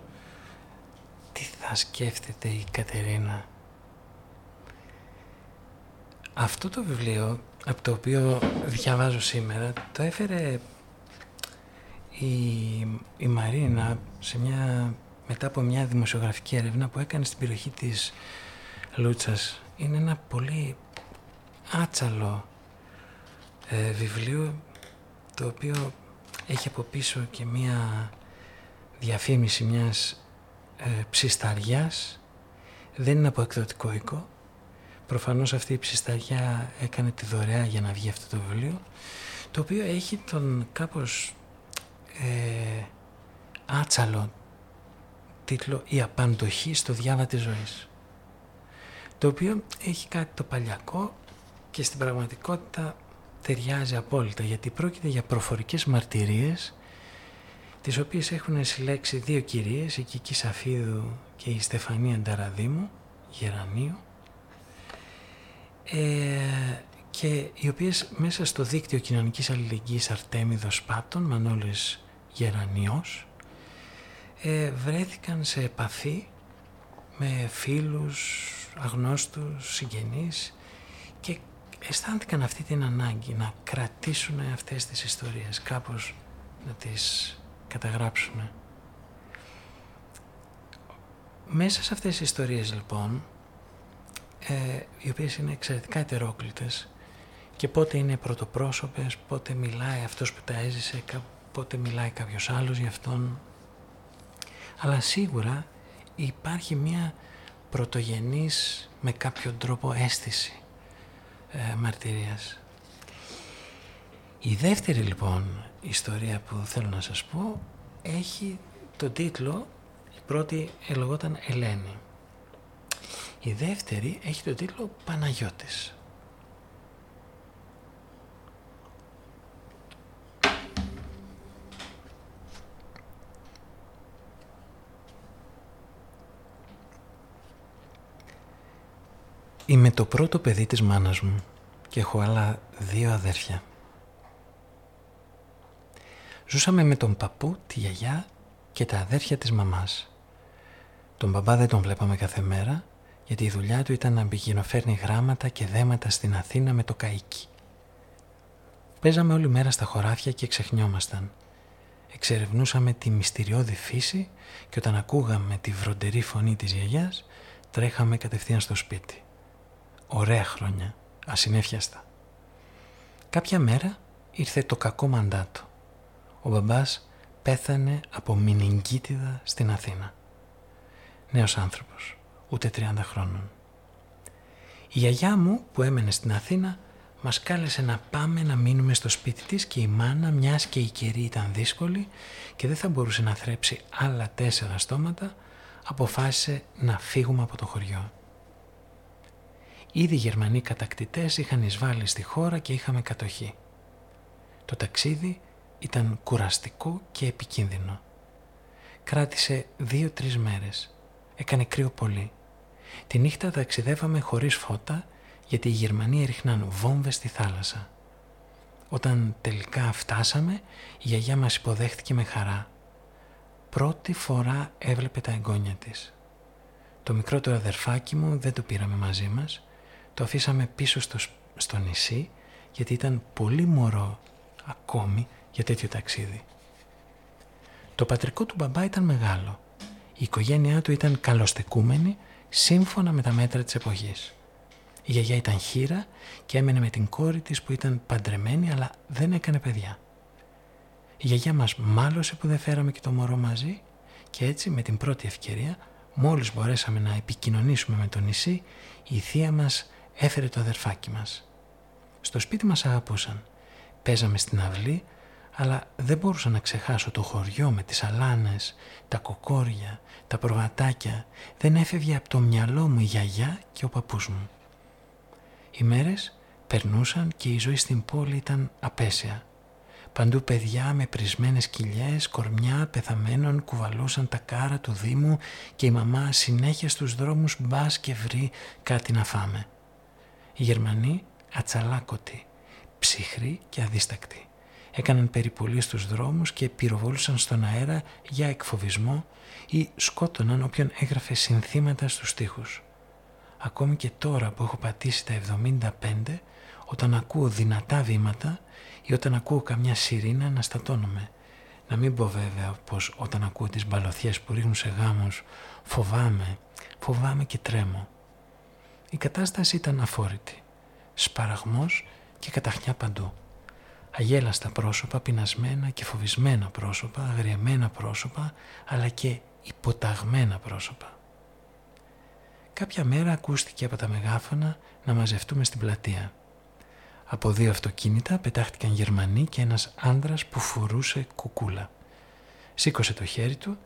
τι θα σκέφτεται η Κατερίνα; Αυτό το βιβλίο από το οποίο διαβάζω σήμερα το έφερε η, η Μαρίνα σε μια, μετά από μια δημοσιογραφική έρευνα που έκανε στην περιοχή της Λούτσας είναι ένα πολύ άτσαλο ε, βιβλίο το οποίο έχει από πίσω και μία διαφήμιση μιας ε, ψισταριάς. Δεν είναι από εκδοτικό οίκο. Προφανώς αυτή η ψισταριά έκανε τη δωρεά για να βγει αυτό το βιβλίο το οποίο έχει τον κάπως ε, άτσαλο τίτλο «Η απαντοχή στο διάβα της ζωής» το οποίο έχει κάτι το παλιακό και στην πραγματικότητα ταιριάζει απόλυτα γιατί πρόκειται για προφορικές μαρτυρίες τις οποίες έχουν συλλέξει δύο κυρίες, η Κική Σαφίδου και η Στεφανία Νταραδίμου, Γερανίου ε, και οι οποίες μέσα στο δίκτυο κοινωνικής αλληλεγγύης Αρτέμιδος Πάτων, Μανώλης Γερανιός, ε, βρέθηκαν σε επαφή με φίλους, αγνώστους, συγγενείς και αισθάνθηκαν αυτή την ανάγκη να κρατήσουν αυτές τις ιστορίες, κάπως να τις καταγράψουν. Μέσα σε αυτές τις ιστορίες λοιπόν, ε, οι οποίες είναι εξαιρετικά ετερόκλητες και πότε είναι πρωτοπρόσωπες, πότε μιλάει αυτός που τα έζησε, πότε μιλάει κάποιος άλλος για αυτόν. Αλλά σίγουρα υπάρχει μια πρωτογενής με κάποιο τρόπο αίσθηση ε, μαρτυρίας. Η δεύτερη λοιπόν ιστορία που θέλω να σας πω έχει το τίτλο, η πρώτη λεγόταν Ελένη. Η δεύτερη έχει το τίτλο Παναγιώτης. Είμαι το πρώτο παιδί της μάνας μου και έχω άλλα δύο αδέρφια. Ζούσαμε με τον παππού, τη γιαγιά και τα αδέρφια της μαμάς. Τον μπαμπά δεν τον βλέπαμε κάθε μέρα γιατί η δουλειά του ήταν να πηγαινοφέρνει γράμματα και δέματα στην Αθήνα με το καΐκι. Παίζαμε όλη μέρα στα χωράφια και ξεχνιόμασταν. Εξερευνούσαμε τη μυστηριώδη φύση και όταν ακούγαμε τη βροντερή φωνή της γιαγιάς τρέχαμε κατευθείαν στο σπίτι. Ωραία χρόνια, ασυνέφιαστα. Κάποια μέρα ήρθε το κακό μαντάτο. Ο μπαμπάς πέθανε από μηνυγκίτιδα στην Αθήνα. Νέος άνθρωπος, ούτε 30 χρόνων. Η γιαγιά μου που έμενε στην Αθήνα μας κάλεσε να πάμε να μείνουμε στο σπίτι της και η μάνα μιας και η καιρή ήταν δύσκολη και δεν θα μπορούσε να θρέψει άλλα τέσσερα στόματα αποφάσισε να φύγουμε από το χωριό. Ήδη οι Γερμανοί κατακτητές είχαν εισβάλει στη χώρα και είχαμε κατοχή. Το ταξίδι ήταν κουραστικό και επικίνδυνο. Κράτησε δύο-τρεις μέρες. Έκανε κρύο πολύ. Τη νύχτα ταξιδεύαμε χωρίς φώτα γιατί οι Γερμανοί έριχναν βόμβες στη θάλασσα. Όταν τελικά φτάσαμε, η γιαγιά μας υποδέχτηκε με χαρά. Πρώτη φορά έβλεπε τα εγγόνια της. Το μικρότερο αδερφάκι μου δεν το πήραμε μαζί μας το αφήσαμε πίσω στο, στο νησί γιατί ήταν πολύ μωρό ακόμη για τέτοιο ταξίδι. Το πατρικό του μπαμπά ήταν μεγάλο. Η οικογένειά του ήταν καλοστεκούμενη σύμφωνα με τα μέτρα της εποχής. Η γιαγιά ήταν χείρα και έμενε με την κόρη της που ήταν παντρεμένη αλλά δεν έκανε παιδιά. Η γιαγιά μας μάλωσε που δεν φέραμε και το μωρό μαζί και έτσι με την πρώτη ευκαιρία μόλις μπορέσαμε να επικοινωνήσουμε με το νησί η θεία μας έφερε το αδερφάκι μας. Στο σπίτι μας αγαπούσαν. Παίζαμε στην αυλή, αλλά δεν μπορούσα να ξεχάσω το χωριό με τις αλάνες, τα κοκόρια, τα προβατάκια. Δεν έφευγε από το μυαλό μου η γιαγιά και ο παππούς μου. Οι μέρες περνούσαν και η ζωή στην πόλη ήταν απέσια. Παντού παιδιά με πρισμένες κοιλιές, κορμιά πεθαμένων κουβαλούσαν τα κάρα του Δήμου και η μαμά συνέχεια στους δρόμους μπας και βρει κάτι να φάμε. Οι Γερμανοί ατσαλάκωτοι, ψυχροί και αδίστακτοι. Έκαναν περιπολίες στους δρόμους και πυροβόλουσαν στον αέρα για εκφοβισμό ή σκότωναν όποιον έγραφε συνθήματα στους τοίχους. Ακόμη και τώρα που έχω πατήσει τα 75, όταν ακούω δυνατά βήματα ή όταν ακούω καμιά σιρήνα να στατώνομαι. Να μην πω βέβαια πως όταν ακούω τις μπαλωθιές που ρίχνουν σε γάμους φοβάμαι, φοβάμαι και τρέμω. Η κατάσταση ήταν αφόρητη. Σπαραγμός και καταχνιά παντού. Αγέλαστα πρόσωπα, πεινασμένα και φοβισμένα πρόσωπα, αγριεμένα πρόσωπα, αλλά και υποταγμένα πρόσωπα. Κάποια μέρα ακούστηκε από τα μεγάφωνα να μαζευτούμε στην πλατεία. Από δύο αυτοκίνητα πετάχτηκαν Γερμανοί και ένας άντρας που φορούσε κουκούλα. Σήκωσε το χέρι του,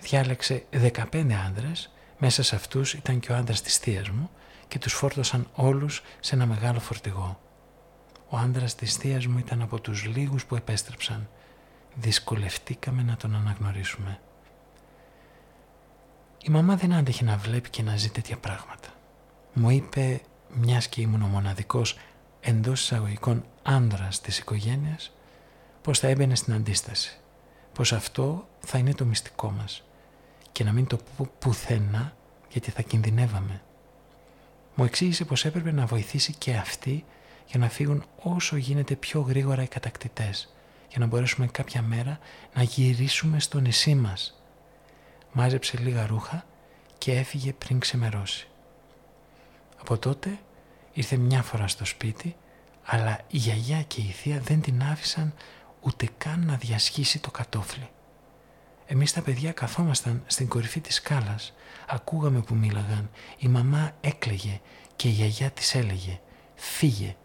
διάλεξε 15 άντρες, μέσα σε αυτούς ήταν και ο άντρας της θείας μου και τους φόρτωσαν όλους σε ένα μεγάλο φορτηγό. Ο άντρας της θείας μου ήταν από τους λίγους που επέστρεψαν. Δυσκολευτήκαμε να τον αναγνωρίσουμε. Η μαμά δεν άντεχε να βλέπει και να ζει τέτοια πράγματα. Μου είπε, μιας και ήμουν ο μοναδικός εντός εισαγωγικών άντρας της οικογένειας, πως θα έμπαινε στην αντίσταση. Πως αυτό θα είναι το μυστικό μας και να μην το πω πουθενά γιατί θα κινδυνεύαμε. Μου εξήγησε πως έπρεπε να βοηθήσει και αυτή για να φύγουν όσο γίνεται πιο γρήγορα οι κατακτητές για να μπορέσουμε κάποια μέρα να γυρίσουμε στο νησί μας. Μάζεψε λίγα ρούχα και έφυγε πριν ξεμερώσει. Από τότε ήρθε μια φορά στο σπίτι αλλά η γιαγιά και η θεία δεν την άφησαν ούτε καν να διασχίσει το κατόφλι. Εμείς τα παιδιά καθόμασταν στην κορυφή της σκάλας, ακούγαμε που μίλαγαν, η μαμά έκλαιγε και η γιαγιά της έλεγε «Φύγε,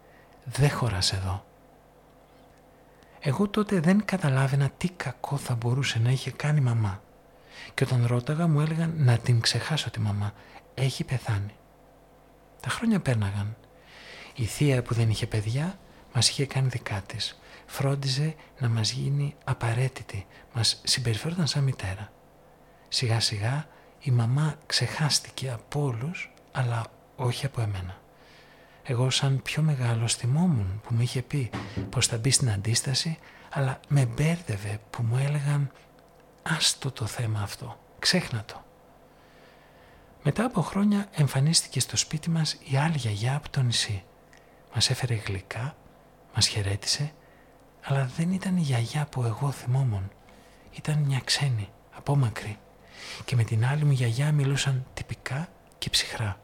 δεν χωράς εδώ». Εγώ τότε δεν καταλάβαινα τι κακό θα μπορούσε να είχε κάνει η μαμά. Και όταν ρώταγα μου έλεγαν να την ξεχάσω τη μαμά. Έχει πεθάνει. Τα χρόνια πέρναγαν. Η θεία που δεν είχε παιδιά μας είχε κάνει δικά της. Φρόντιζε να μας γίνει απαραίτητη. Μας συμπεριφέρονταν σαν μητέρα. Σιγά σιγά η μαμά ξεχάστηκε από όλους, αλλά όχι από εμένα. Εγώ σαν πιο μεγάλο θυμόμουν που μου είχε πει πως θα μπει στην αντίσταση, αλλά με μπέρδευε που μου έλεγαν «Άστο το θέμα αυτό, ξέχνα το». Μετά από χρόνια εμφανίστηκε στο σπίτι μας η άλλη γιαγιά από το νησί. Μας έφερε γλυκά, μας χαιρέτησε, αλλά δεν ήταν η γιαγιά που εγώ θυμόμουν. Ήταν μια ξένη, απόμακρη. Και με την άλλη μου γιαγιά μιλούσαν τυπικά και ψυχρά.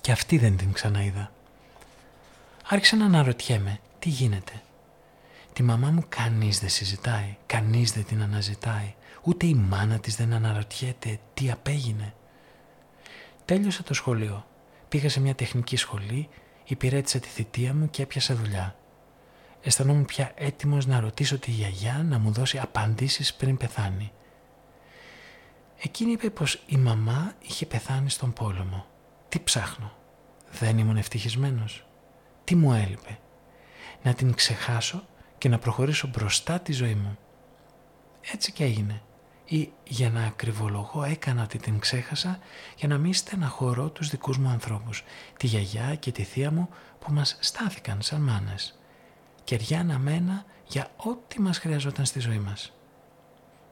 Και αυτή δεν την ξαναείδα. Άρχισα να αναρωτιέμαι τι γίνεται; Τη μαμά μου κανείς δεν συζητάει, κανείς δεν την αναζητάει, ούτε η μάνα της δεν αναρωτιέται τι απέγινε. Τέλειωσα το σχολείο. Πήγα σε μια τεχνική σχολή, υπηρέτησα τη θητεία μου και έπιασα δουλειά. Αισθανόμουν πια έτοιμος να ρωτήσω τη γιαγιά να μου δώσει απαντήσεις πριν πεθάνει. Εκείνη είπε πως η μαμά είχε πεθάνει στον πόλεμο. Τι ψάχνω. Δεν ήμουν ευτυχισμένος. Τι μου έλειπε. Να την ξεχάσω και να προχωρήσω μπροστά τη ζωή μου. Έτσι και έγινε. Ή για να ακριβολογώ έκανα ότι την ξέχασα για να μην στεναχωρώ τους δικούς μου ανθρώπους, τη γιαγιά και τη θεία μου που μας στάθηκαν σαν μάνες. Κεριά αναμένα για ό,τι μας χρειαζόταν στη ζωή μας.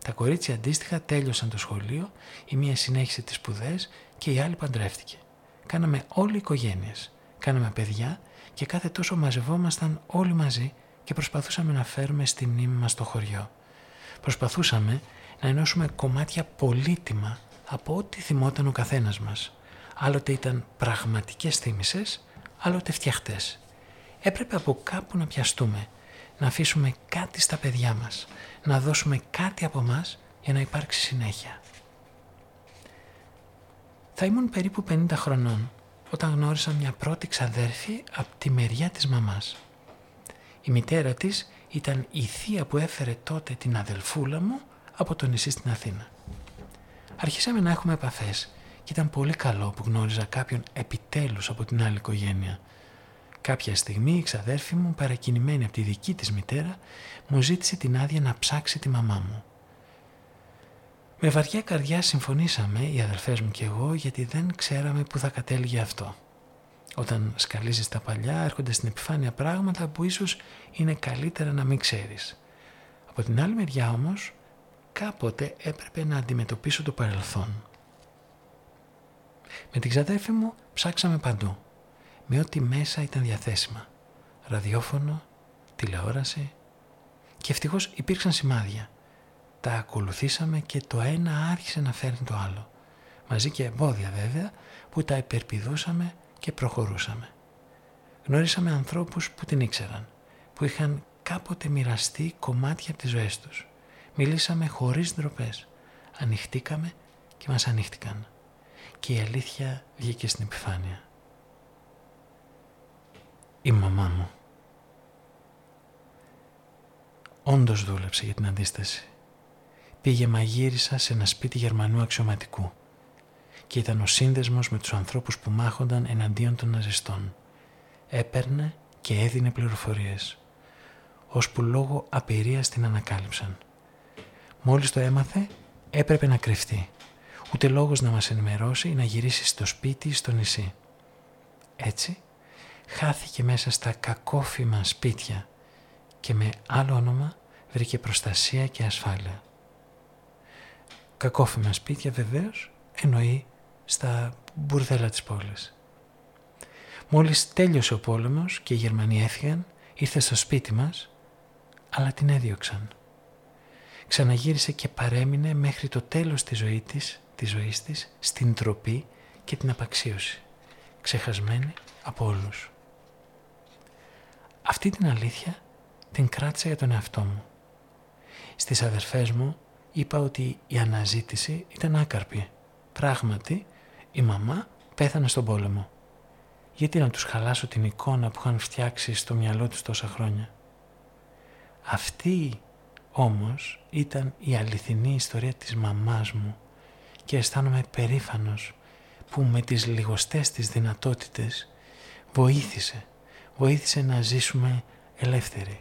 Τα κορίτσια αντίστοιχα τέλειωσαν το σχολείο, η μία συνέχισε τις σπουδές και η άλλη παντρεύτηκε. Κάναμε όλοι οικογένειες, κάναμε παιδιά και κάθε τόσο μαζευόμασταν όλοι μαζί και προσπαθούσαμε να φέρουμε στη μνήμη μας το χωριό. Προσπαθούσαμε να ενώσουμε κομμάτια πολύτιμα από ό,τι θυμόταν ο καθένας μας. Άλλοτε ήταν πραγματικές θύμησες, άλλοτε φτιαχτές. Έπρεπε από κάπου να πιαστούμε, να αφήσουμε κάτι στα παιδιά μας, να δώσουμε κάτι από μας για να υπάρξει συνέχεια. Θα ήμουν περίπου 50 χρονών όταν γνώρισα μια πρώτη ξαδέρφη από τη μεριά της μαμάς. Η μητέρα της ήταν η θεία που έφερε τότε την αδελφούλα μου από το νησί στην Αθήνα. Αρχίσαμε να έχουμε επαφές και ήταν πολύ καλό που γνώριζα κάποιον επιτέλους από την άλλη οικογένεια. Κάποια στιγμή η ξαδέρφη μου, παρακινημένη από τη δική της μητέρα, μου ζήτησε την άδεια να ψάξει τη μαμά μου. Με βαριά καρδιά συμφωνήσαμε οι αδελφές μου και εγώ γιατί δεν ξέραμε που θα κατέληγε αυτό. Όταν σκαλίζεις τα παλιά έρχονται στην επιφάνεια πράγματα που ίσως είναι καλύτερα να μην ξέρεις. Από την άλλη μεριά όμως κάποτε έπρεπε να αντιμετωπίσω το παρελθόν. Με την ξαδέρφη μου ψάξαμε παντού, με ό,τι μέσα ήταν διαθέσιμα. Ραδιόφωνο, τηλεόραση και ευτυχώς υπήρξαν σημάδια. Τα ακολουθήσαμε και το ένα άρχισε να φέρνει το άλλο. Μαζί και εμπόδια βέβαια που τα υπερπηδούσαμε και προχωρούσαμε. Γνώρισαμε ανθρώπους που την ήξεραν, που είχαν κάποτε μοιραστεί κομμάτια από τις ζωές τους. Μιλήσαμε χωρίς ντροπές. Ανοιχτήκαμε και μας ανοίχτηκαν. Και η αλήθεια βγήκε στην επιφάνεια. Η μαμά μου. Όντως δούλεψε για την αντίσταση. Πήγε μαγείρισα σε ένα σπίτι Γερμανού αξιωματικού και ήταν ο σύνδεσμος με τους ανθρώπους που μάχονταν εναντίον των ναζιστών. Έπαιρνε και έδινε πληροφορίες, ώσπου λόγω απειρίας την ανακάλυψαν. Μόλις το έμαθε, έπρεπε να κρυφτεί. Ούτε λόγος να μας ενημερώσει ή να γυρίσει στο σπίτι ή στο νησί. Έτσι, χάθηκε μέσα στα κακόφημα σπίτια και με άλλο όνομα βρήκε προστασία και ασφάλεια. Κακόφημα σπίτια βεβαίως εννοεί στα μπουρδέλα της πόλης. Μόλις τέλειωσε ο πόλεμος και οι Γερμανοί έφυγαν, ήρθε στο σπίτι μας, αλλά την έδιωξαν. Ξαναγύρισε και παρέμεινε μέχρι το τέλος της ζωής της, της ζωής της στην τροπή και την απαξίωση, ξεχασμένη από όλους. Αυτή την αλήθεια την κράτησα για τον εαυτό μου. Στις αδερφές μου είπα ότι η αναζήτηση ήταν άκαρπη. Πράγματι, η μαμά πέθανε στον πόλεμο. Γιατί να τους χαλάσω την εικόνα που είχαν φτιάξει στο μυαλό τους τόσα χρόνια. Αυτή όμως ήταν η αληθινή ιστορία της μαμάς μου και αισθάνομαι περήφανος που με τις λιγοστές της δυνατότητες βοήθησε, βοήθησε να ζήσουμε ελεύθεροι.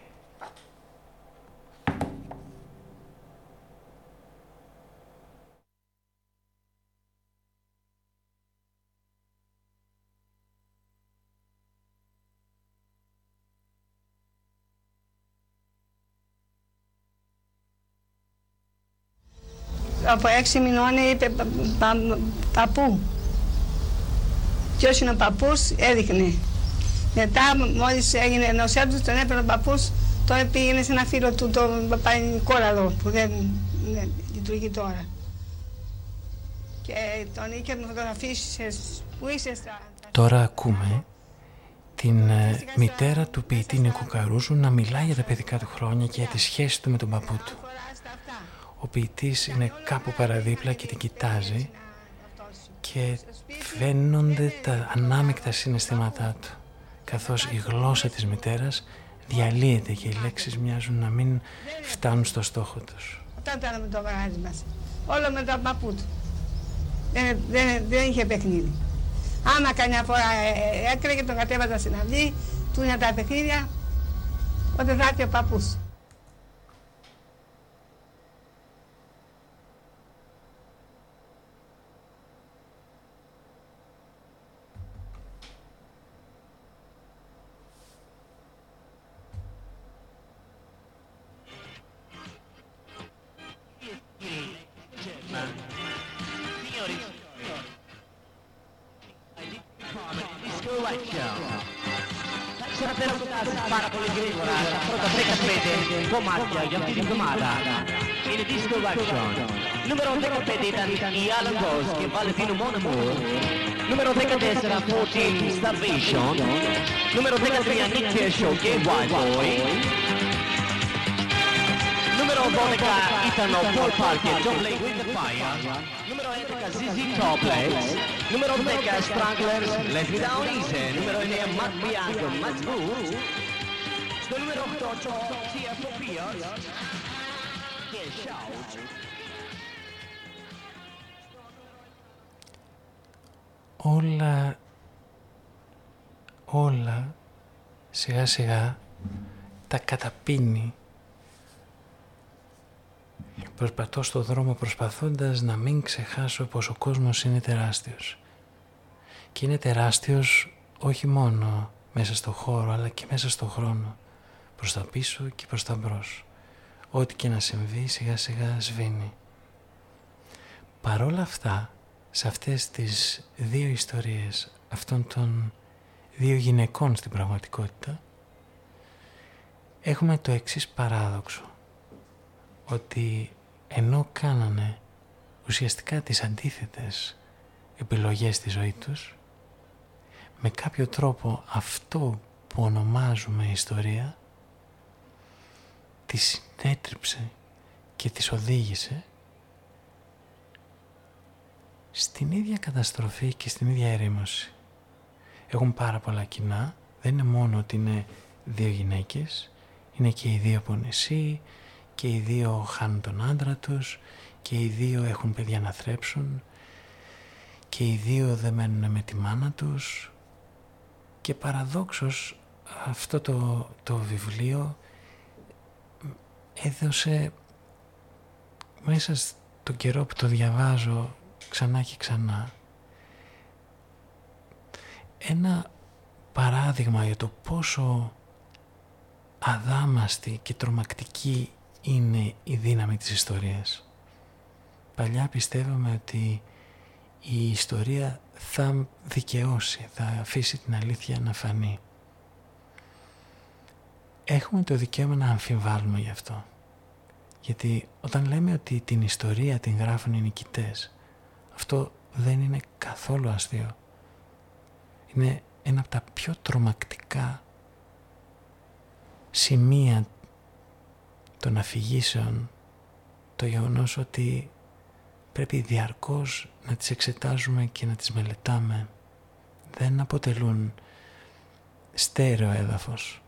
από έξι μηνών είπε πα, πα, παππού. Ποιος είναι ο παππούς, έδειχνε. Μετά μόλις έγινε νοσιά του, τον έπαιρνε ο παππούς, τώρα πήγαινε σε ένα φίλο του, τον Παπα-Νικόλαδο, που δεν, δεν λειτουργεί τώρα. Και τον είχε φωτογραφίσεις που είσαι στα... Τώρα ακούμε την ε, μητέρα του ποιητή Νίκου Καρούζου να μιλάει για τα παιδικά του χρόνια και για τη σχέση του με τον παππού του. Ο ποιητής είναι κάπου παραδίπλα και την κοιτάζει και φαίνονται τα ανάμεικτα συναισθήματά του καθώς η γλώσσα της μητέρας διαλύεται και οι λέξεις μοιάζουν να μην φτάνουν στο στόχο τους. Όταν ήταν με το γαράζι μας, όλο με τον παππού του. Δεν, δεν, δεν είχε παιχνίδι. Άμα καμιά φορά ε, έκρεγε και τον κατέβαζα στην αυλή, του είναι τα παιχνίδια, όταν θα έρθει ο παππούς. Gianni Alan Boschi, Valentino Monamour, numero 14 Starvation, numero 3 Nick Gay Boy, numero 12 Itano Paul Parker, John Lake with the Fire, numero 11 ZZ Toplex, numero 10 Stranglers, Let Me Down Easy, numero 9 Matt Bianco, Matt Boo, numero 8 TF Pierce, Όλα, όλα σιγά σιγά τα καταπίνει Προσπαθώ στο δρόμο προσπαθώντας να μην ξεχάσω πως ο κόσμος είναι τεράστιος. Και είναι τεράστιος όχι μόνο μέσα στο χώρο αλλά και μέσα στο χρόνο. Προς τα πίσω και προς τα μπρος. Ό,τι και να συμβεί σιγά σιγά σβήνει. Παρόλα αυτά, σε αυτές τις δύο ιστορίες αυτών των δύο γυναικών στην πραγματικότητα, έχουμε το εξής παράδοξο ότι ενώ κάνανε ουσιαστικά τις αντίθετες επιλογές στη ζωή τους, με κάποιο τρόπο αυτό που ονομάζουμε ιστορία, τη συνέτριψε και τις οδήγησε στην ίδια καταστροφή και στην ίδια ερήμωση. Έχουν πάρα πολλά κοινά, δεν είναι μόνο ότι είναι δύο γυναίκες, είναι και οι δύο από νησί, και οι δύο χάνουν τον άντρα τους και οι δύο έχουν παιδιά να θρέψουν και οι δύο δεν μένουν με τη μάνα τους. Και παραδόξως αυτό το, το βιβλίο έδωσε μέσα στον καιρό που το διαβάζω ξανά και ξανά ένα παράδειγμα για το πόσο αδάμαστη και τρομακτική είναι η δύναμη της ιστορίας. Παλιά πιστεύαμε ότι η ιστορία θα δικαιώσει, θα αφήσει την αλήθεια να φανεί. Έχουμε το δικαίωμα να αμφιβάλλουμε γι' αυτό. Γιατί όταν λέμε ότι την ιστορία την γράφουν οι νικητές, αυτό δεν είναι καθόλου αστείο. Είναι ένα από τα πιο τρομακτικά σημεία των αφηγήσεων το γεγονός ότι πρέπει διαρκώς να τις εξετάζουμε και να τις μελετάμε δεν αποτελούν στέρεο έδαφος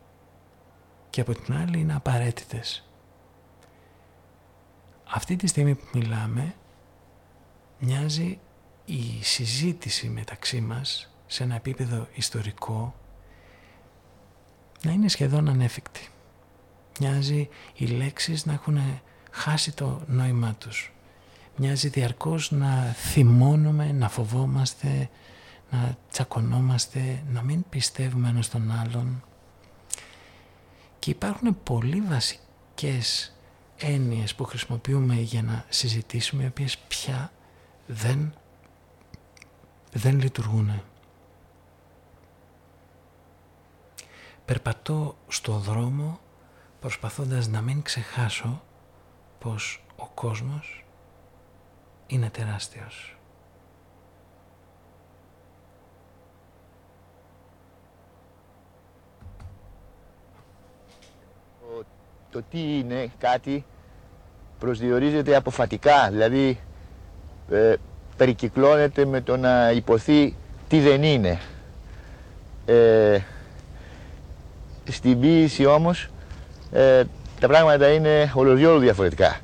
και από την άλλη είναι απαραίτητες. Αυτή τη στιγμή που μιλάμε μοιάζει η συζήτηση μεταξύ μας σε ένα επίπεδο ιστορικό να είναι σχεδόν ανέφικτη. Μοιάζει οι λέξεις να έχουν χάσει το νόημά τους. Μοιάζει διαρκώς να θυμώνουμε, να φοβόμαστε, να τσακωνόμαστε, να μην πιστεύουμε ένας τον άλλον. Και υπάρχουν πολύ βασικές έννοιες που χρησιμοποιούμε για να συζητήσουμε, οι οποίες πια δεν, δεν λειτουργούν. Περπατώ στο δρόμο προσπαθώντας να μην ξεχάσω πως ο κόσμος είναι τεράστιος. Το τι είναι κάτι προσδιορίζεται αποφατικά, δηλαδή ε, περικυκλώνεται με το να υποθεί τι δεν είναι. Ε, στην ποίηση όμως ε, τα πράγματα είναι ολοδιόλου διαφορετικά.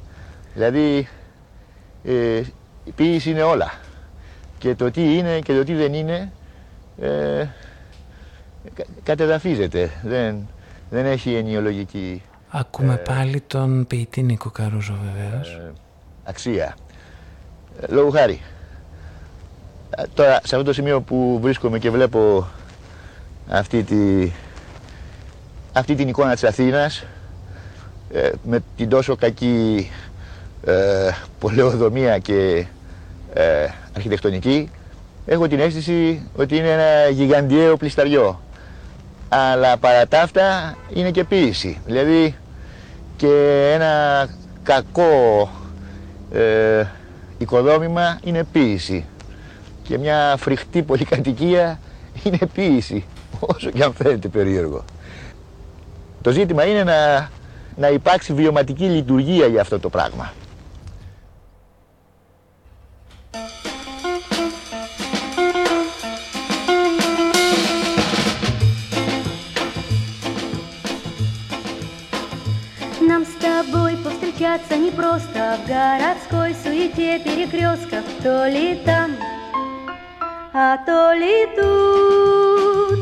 Δηλαδή ε, η ποίηση είναι όλα. Και το τι είναι και το τι δεν είναι ε, κατεδαφίζεται. Δεν, δεν έχει ενιολογική Ακούμε πάλι τον ποιητή Νίκο Καρούζο βεβαίως. αξία. Λόγω χάρη. Τώρα σε αυτό το σημείο που βρίσκομαι και βλέπω αυτή τη, αυτή την εικόνα της Αθήνας ε, με την τόσο κακή ε, πολεοδομία και ε, αρχιτεκτονική έχω την αίσθηση ότι είναι ένα γιγαντιαίο πλισταριό αλλά παρά τα αυτά είναι και ποίηση δηλαδή και ένα κακό ε, οικοδόμημα είναι ποίηση και μια φρικτή πολυκατοικία είναι ποίηση όσο και αν φαίνεται περίεργο. Το ζήτημα είναι να, να υπάρξει βιωματική λειτουργία για αυτό το πράγμα. Нам с тобой повстречаться непросто В городской суете перекрестков То ли там, а то ли тут.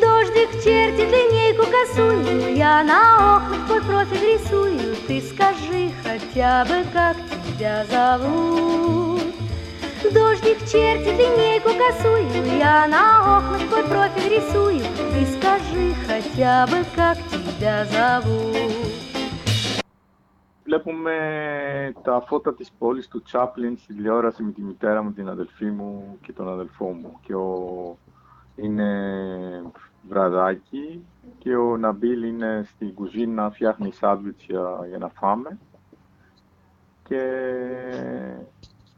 Дождик чертит линейку косую Я на окнах твой профиль рисую. Ты скажи хотя бы, как тебя зовут? Дождик чертит линейку косую Я на окнах твой профиль рисую. Ты скажи хотя бы, как тебя зовут Βλέπουμε τα φώτα της πόλης του Τσάπλιν στη τηλεόραση με τη μητέρα μου, την αδελφή μου και τον αδελφό μου. Και ο... είναι βραδάκι και ο Ναμπίλ είναι στην κουζίνα, φτιάχνει σάντουιτς για, για να φάμε. Και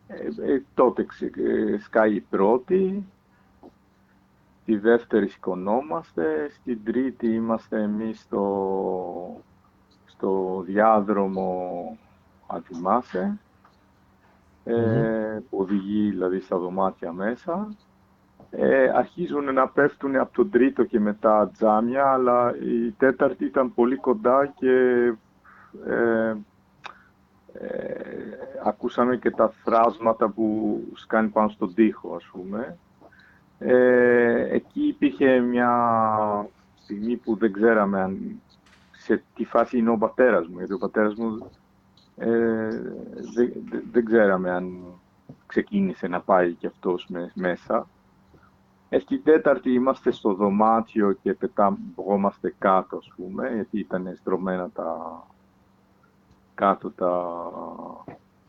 ε, ε, τότε ξε- ε, σκάει η πρώτη, τη δεύτερη σηκωνόμαστε, στην τρίτη είμαστε εμείς στο, στο διάδρομο, αν θυμάσαι, ε, που οδηγεί δηλαδή στα δωμάτια μέσα. Ε, αρχίζουν να πέφτουν από τον τρίτο και μετά τζάμια, αλλά η τέταρτη ήταν πολύ κοντά και ε, ε, ακούσαμε και τα θράσματα που σκάνει πάνω στον τοίχο, ας πούμε. Ε, εκεί υπήρχε μια στιγμή που δεν ξέραμε αν, σε τι φάση είναι ο πατέρας μου, γιατί ο πατέρας μου ε, δεν, δεν- δεν ξέραμε αν ξεκίνησε να πάει κι αυτός με- μέσα. Ε, στην τέταρτη είμαστε στο δωμάτιο και πετάγόμαστε κάτω, ας πούμε, γιατί ήταν στρωμένα τα, κάτω τα,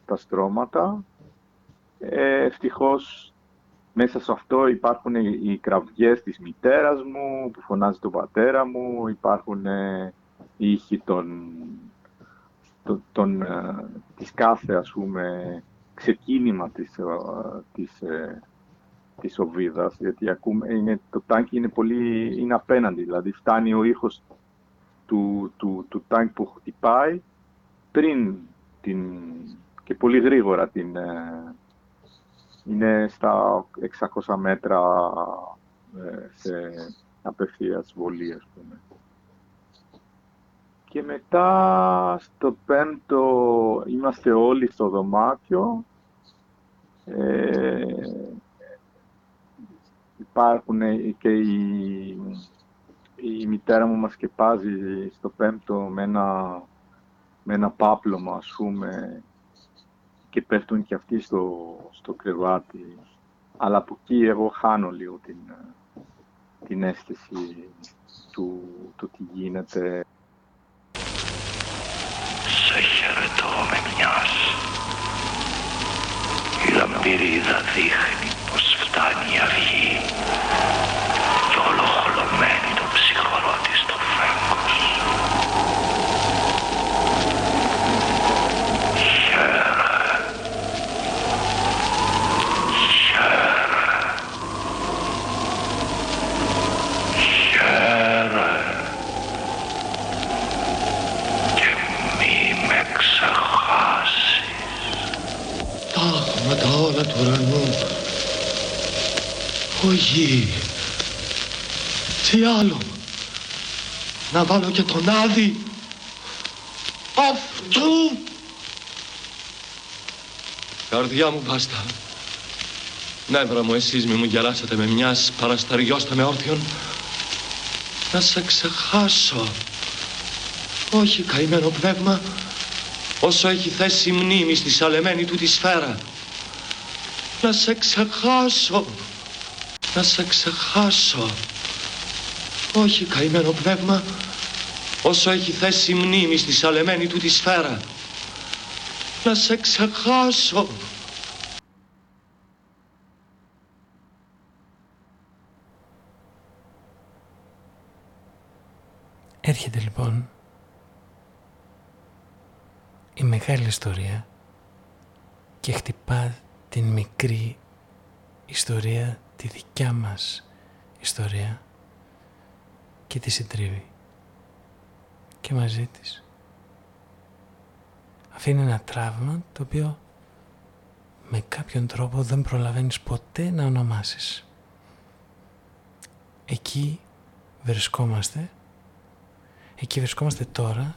τα στρώματα. Ε, ευτυχώς μέσα σε αυτό υπάρχουν οι, οι κραυγές της μητέρας μου που φωνάζει τον πατέρα μου, υπάρχουν ε, οι ήχοι των, των, των, ε, της κάθε ας πούμε ξεκίνημα της, ε, της, ε, της οβίδας, γιατί ακούμε, είναι, το τάγκ είναι πολύ, είναι απέναντι, δηλαδή φτάνει ο ήχος του, του, του τάγκ που χτυπάει πριν την, και πολύ γρήγορα την, ε, είναι στα 600 μέτρα ε, σε απευθείας βολή, ας πούμε. Και μετά στο πέμπτο είμαστε όλοι στο δωμάτιο. Ε, υπάρχουν και η, η μητέρα μου μας σκεπάζει στο πέμπτο με ένα, με ένα πάπλωμα, ας πούμε, και πέφτουν και αυτοί στο, στο κρεβάτι. Αλλά από εκεί εγώ χάνω λίγο την, την αίσθηση του, του τι γίνεται. Με μιας. Η λαμπυρίδα δείχνει πως φτάνει η αυγή του ουρανού. Ο γη. Τι άλλο. Να βάλω και τον Άδη. Αυτού. Καρδιά μου βάστα. Νεύρα μου εσείς μη μου γελάσετε με μιας παρασταριώστε με όρθιον. Να σε ξεχάσω. Όχι καημένο πνεύμα, όσο έχει θέσει μνήμη στη σαλεμένη του τη σφαίρα. Να σε ξεχάσω, να σε ξεχάσω. Όχι καημένο πνεύμα, όσο έχει θέσει μνήμη στη σαλεμένη του τη σφαίρα. Να σε ξεχάσω. Έρχεται λοιπόν η μεγάλη ιστορία και χτυπά την μικρή ιστορία, τη δικιά μας ιστορία και τη συντρίβει και μαζί της. Αφήνει ένα τραύμα το οποίο με κάποιον τρόπο δεν προλαβαίνεις ποτέ να ονομάσεις. Εκεί βρισκόμαστε, εκεί βρισκόμαστε τώρα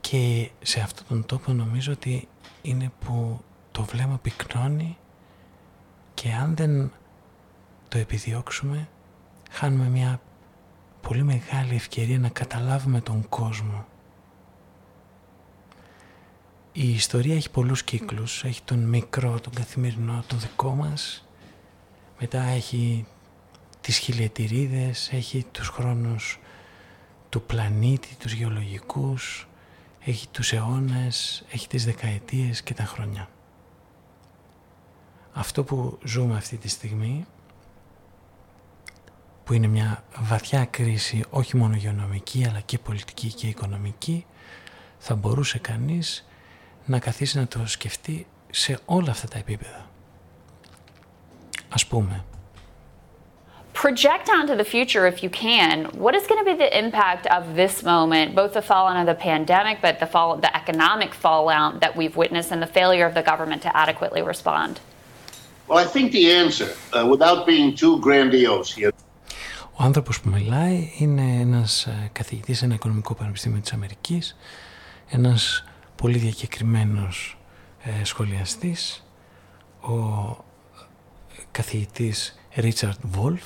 και σε αυτόν τον τόπο νομίζω ότι είναι που το βλέμμα πυκνώνει και αν δεν το επιδιώξουμε χάνουμε μια πολύ μεγάλη ευκαιρία να καταλάβουμε τον κόσμο. Η ιστορία έχει πολλούς κύκλους. Έχει τον μικρό, τον καθημερινό, τον δικό μας. Μετά έχει τις χιλιετηρίδες, έχει τους χρόνους του πλανήτη, τους γεωλογικούς, έχει τους αιώνες, έχει τις δεκαετίες και τα χρόνια. Αυτό που ζούμε αυτή τη στιγμή, που είναι μια βαθιά κρίση όχι μόνο γεωνομική αλλά και πολιτική και οικονομική, θα μπορούσε κανείς να καθίσει να το σκεφτεί σε όλα αυτά τα επίπεδα. Ας πούμε, project onto the future if you can. What is going to be the impact of this moment, both the fallout of the pandemic, but the fall, the economic fallout that we've witnessed, and the failure of the government to adequately respond? Well, I think the answer, uh, without being too grandiose here. Ο άνθρωπος που μιλάει είναι ένας καθηγητής σε ένα οικονομικό πανεπιστήμιο της Αμερικής, ένας πολύ διακεκριμένος ε, σχολιαστής, ο καθηγητής Ρίτσαρντ Βόλφ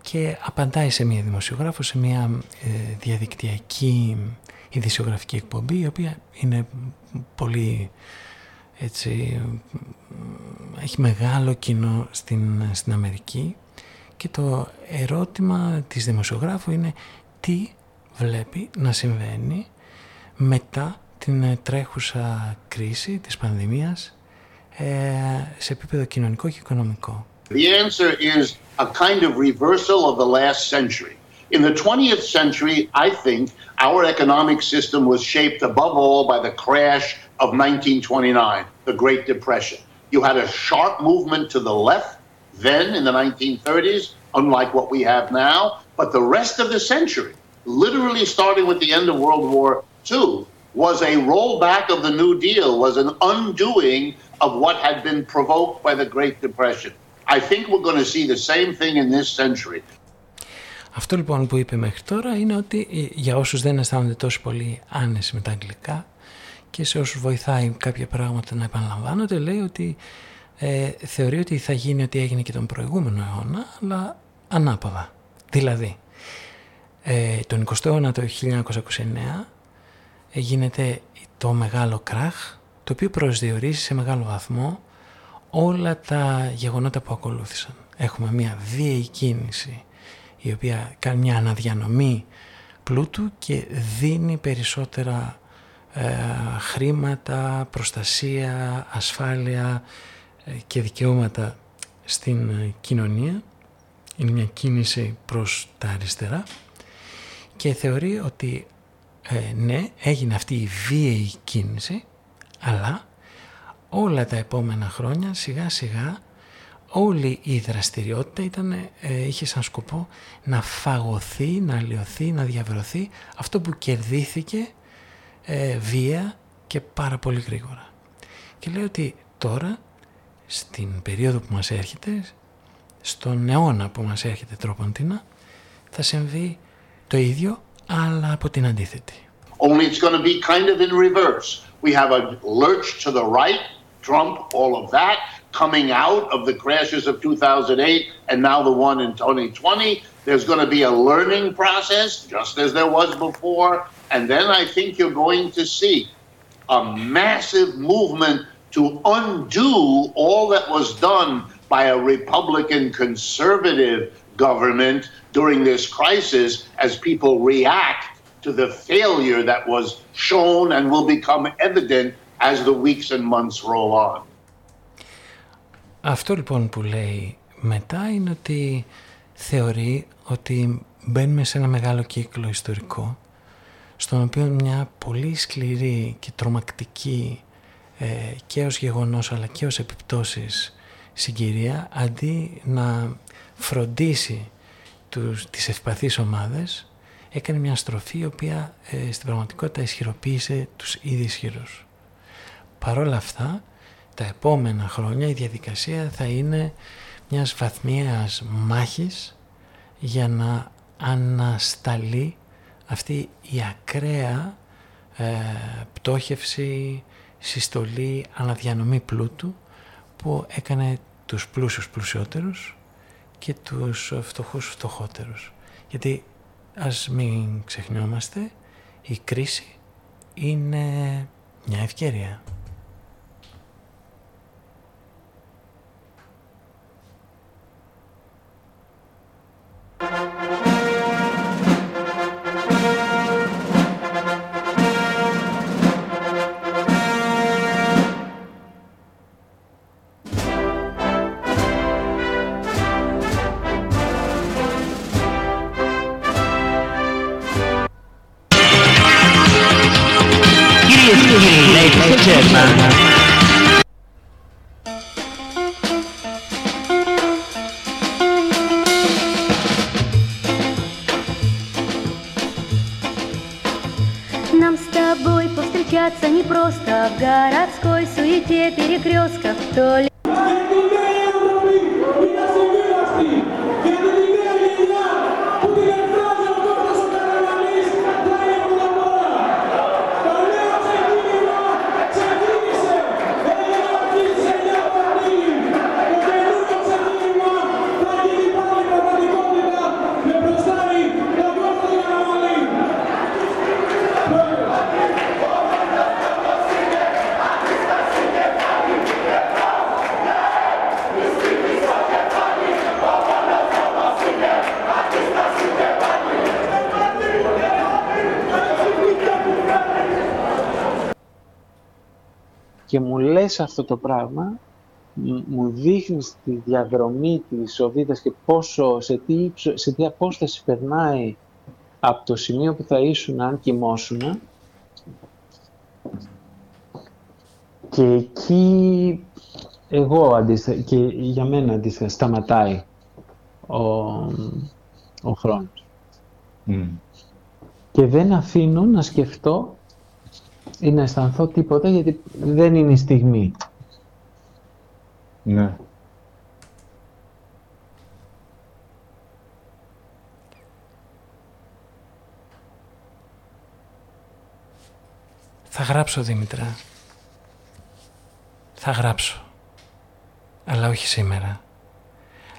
και απαντάει σε μια δημοσιογράφο, σε μια ε, διαδικτυακή ειδησιογραφική εκπομπή η οποία είναι πολύ έτσι έχει μεγάλο κοινό στην, στην Αμερική και το ερώτημα της δημοσιογράφου είναι τι βλέπει να συμβαίνει μετά την τρέχουσα κρίση της πανδημίας ε, σε επίπεδο κοινωνικό και οικονομικό. The answer is a kind of reversal of the last century. In the 20th century, I think our economic system was shaped above all by the crash of 1929, the Great Depression. You had a sharp movement to the left then in the 1930s, unlike what we have now, but the rest of the century, literally starting with the end of World War II, was a rollback of the New Deal, was an undoing of what had been provoked by the Great Depression. I think we're going to see the same thing in this century. Αυτό λοιπόν που είπε μέχρι τώρα είναι ότι ε, για όσους δεν αισθάνονται τόσο πολύ άνεση με τα αγγλικά και σε όσους βοηθάει κάποια πράγματα να επαναλαμβάνονται λέει ότι ε, θεωρεί ότι θα γίνει ότι έγινε και τον προηγούμενο αιώνα αλλά ανάποδα. Δηλαδή ε, τον 20ο αιώνα το 1929 γίνεται το μεγάλο κράχ το οποίο προσδιορίζει σε μεγάλο βαθμό όλα τα γεγονότα που ακολούθησαν. Έχουμε μια βίαιη κίνηση η οποία κάνει μια αναδιανομή πλούτου και δίνει περισσότερα ε, χρήματα, προστασία, ασφάλεια ε, και δικαιώματα στην ε, κοινωνία. Είναι μια κίνηση προς τα αριστερά και θεωρεί ότι ναι, έγινε αυτή η βίαιη κίνηση, αλλά όλα τα επόμενα χρόνια σιγά σιγά όλη η δραστηριότητα ήταν, ε, είχε σαν σκοπό να φαγωθεί, να λιωθεί, να διαβρωθεί αυτό που κερδίθηκε ε, βία και πάρα πολύ γρήγορα. Και λέει ότι τώρα, στην περίοδο που μας έρχεται, στον αιώνα που μας έρχεται τρόποντινα, θα συμβεί το ίδιο, αλλά από την αντίθετη. Only it's going to be kind of in reverse. We have a lurch to the right, Trump, all of that. Coming out of the crashes of 2008 and now the one in 2020. There's going to be a learning process, just as there was before. And then I think you're going to see a massive movement to undo all that was done by a Republican conservative government during this crisis as people react to the failure that was shown and will become evident as the weeks and months roll on. Αυτό λοιπόν που λέει μετά είναι ότι θεωρεί ότι μπαίνουμε σε ένα μεγάλο κύκλο ιστορικό στον οποίο μια πολύ σκληρή και τρομακτική ε, και ως γεγονός αλλά και ως επιπτώσεις συγκυρία αντί να φροντίσει τους, τις ευπαθείς ομάδες έκανε μια στροφή η οποία ε, στην πραγματικότητα ισχυροποίησε τους ήδη ισχυρούς. Παρόλα αυτά τα επόμενα χρόνια η διαδικασία θα είναι μιας βαθμίας μάχης για να ανασταλεί αυτή η ακραία ε, πτώχευση, συστολή, αναδιανομή πλούτου που έκανε τους πλούσιους πλουσιότερους και τους φτωχούς φτωχότερους. Γιατί ας μην ξεχνιόμαστε, η κρίση είναι μια ευκαιρία. как то ли λες αυτό το πράγμα, μου δείχνει τη διαδρομή της οδύτας και πόσο, σε, τι, σε τι απόσταση περνάει από το σημείο που θα ήσουν αν κοιμώσουν και εκεί εγώ αντίστοιχα και για μένα αντίστοιχα σταματάει ο, ο χρόνος. Και δεν αφήνω να σκεφτώ ή να αισθανθώ τίποτα γιατί δεν είναι η στιγμή. Ναι. Θα γράψω, Δήμητρα. Θα γράψω. Αλλά όχι σήμερα.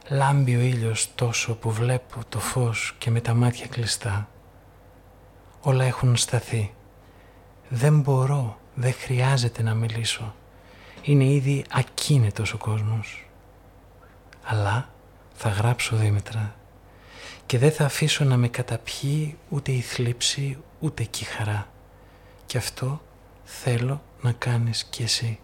Λάμπει ο ήλιος τόσο που βλέπω το φως και με τα μάτια κλειστά. Όλα έχουν σταθεί. Δεν μπορώ, δεν χρειάζεται να μιλήσω. Είναι ήδη ακίνητος ο κόσμος. Αλλά θα γράψω Δήμητρα και δεν θα αφήσω να με καταπιεί ούτε η θλίψη ούτε και η χαρά. Και αυτό θέλω να κάνεις κι εσύ.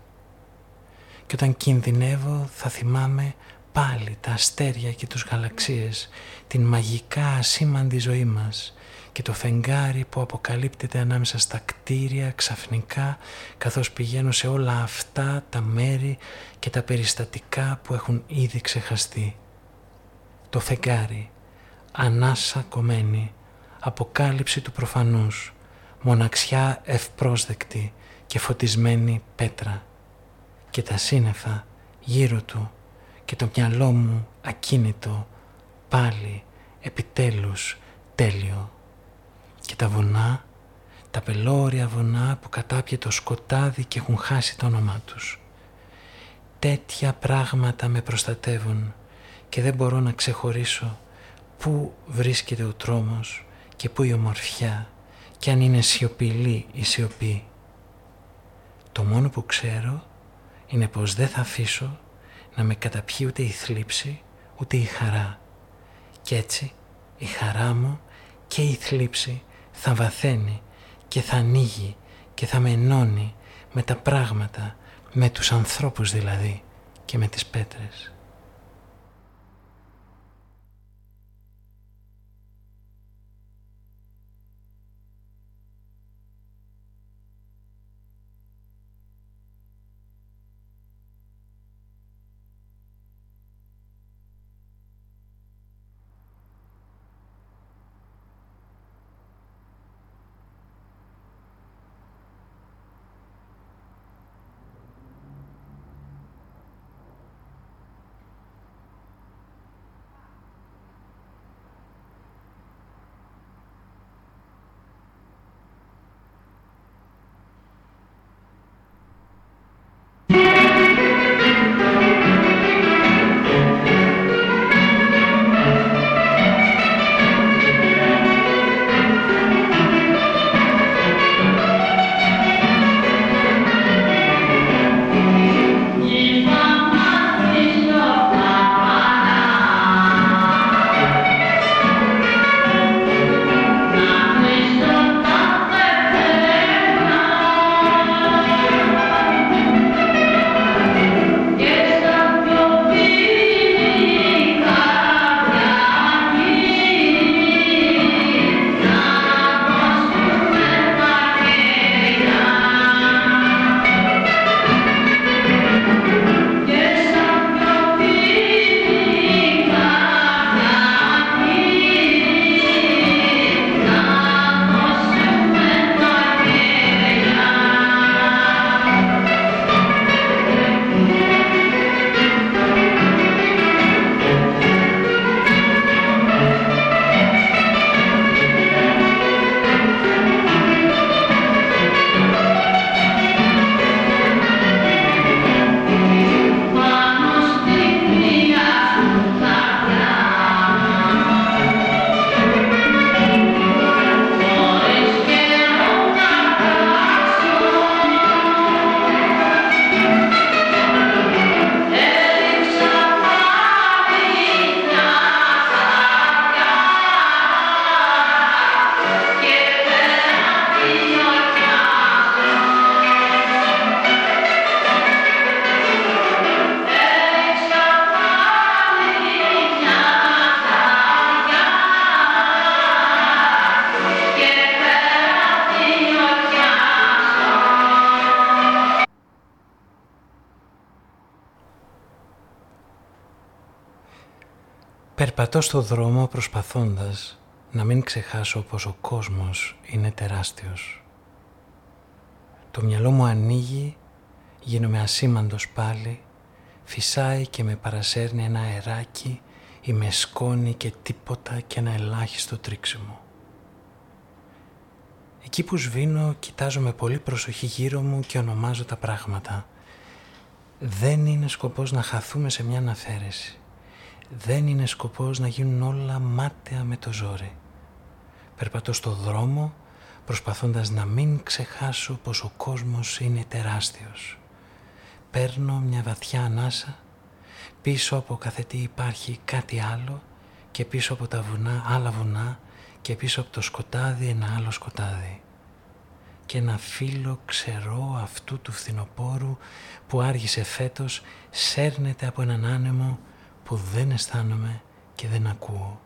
Και όταν κινδυνεύω θα θυμάμαι πάλι τα αστέρια και τους γαλαξίες, την μαγικά ασήμαντη ζωή μας και το φεγγάρι που αποκαλύπτεται ανάμεσα στα κτίρια ξαφνικά καθώς πηγαίνω σε όλα αυτά τα μέρη και τα περιστατικά που έχουν ήδη ξεχαστεί. Το φεγγάρι, ανάσα κομμένη, αποκάλυψη του προφανούς, μοναξιά ευπρόσδεκτη και φωτισμένη πέτρα και τα σύννεφα γύρω του και το μυαλό μου ακίνητο πάλι επιτέλους τέλειο και τα βουνά, τα πελώρια βουνά που κατάπιε το σκοτάδι και έχουν χάσει το όνομά τους. Τέτοια πράγματα με προστατεύουν και δεν μπορώ να ξεχωρίσω πού βρίσκεται ο τρόμος και πού η ομορφιά και αν είναι σιωπηλή η σιωπή. Το μόνο που ξέρω είναι πως δεν θα αφήσω να με καταπιεί ούτε η θλίψη ούτε η χαρά. Κι έτσι η χαρά μου και η θλίψη θα βαθαίνει και θα ανοίγει και θα με ενώνει με τα πράγματα, με τους ανθρώπους δηλαδή και με τις πέτρες. Στο δρόμο προσπαθώντας να μην ξεχάσω πως ο κόσμος είναι τεράστιος. Το μυαλό μου ανοίγει, γίνομαι ασήμαντος πάλι, φυσάει και με παρασέρνει ένα αεράκι ή με σκόνη και τίποτα και ένα ελάχιστο τρίξιμο. Εκεί που σβήνω κοιτάζω με πολύ προσοχή γύρω μου και ονομάζω τα πράγματα. Δεν είναι σκοπός να χαθούμε σε μια αναφέρεση. Δεν είναι σκοπός να γίνουν όλα μάταια με το ζόρι. Περπατώ στο δρόμο προσπαθώντας να μην ξεχάσω πως ο κόσμος είναι τεράστιος. Παίρνω μια βαθιά ανάσα, πίσω από κάθε τι υπάρχει κάτι άλλο και πίσω από τα βουνά άλλα βουνά και πίσω από το σκοτάδι ένα άλλο σκοτάδι. Και ένα φύλλο ξερό αυτού του φθινοπόρου που άργησε φέτος σέρνεται από έναν άνεμο που δεν αισθάνομαι και δεν ακούω.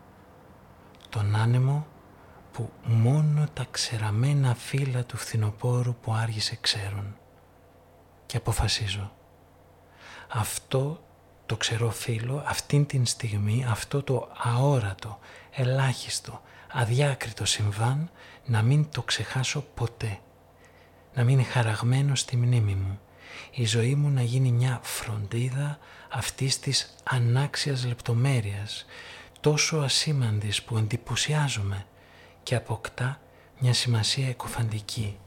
Τον άνεμο που μόνο τα ξεραμένα φύλλα του φθινοπόρου που άργησε ξέρουν. Και αποφασίζω. Αυτό το ξερό φύλλο, αυτήν την στιγμή, αυτό το αόρατο, ελάχιστο, αδιάκριτο συμβάν, να μην το ξεχάσω ποτέ. Να μην είναι χαραγμένο στη μνήμη μου. Η ζωή μου να γίνει μια φροντίδα αυτής της ανάξιας λεπτομέρειας, τόσο ασήμαντης που εντυπωσιάζομαι και αποκτά μια σημασία εκοφαντική.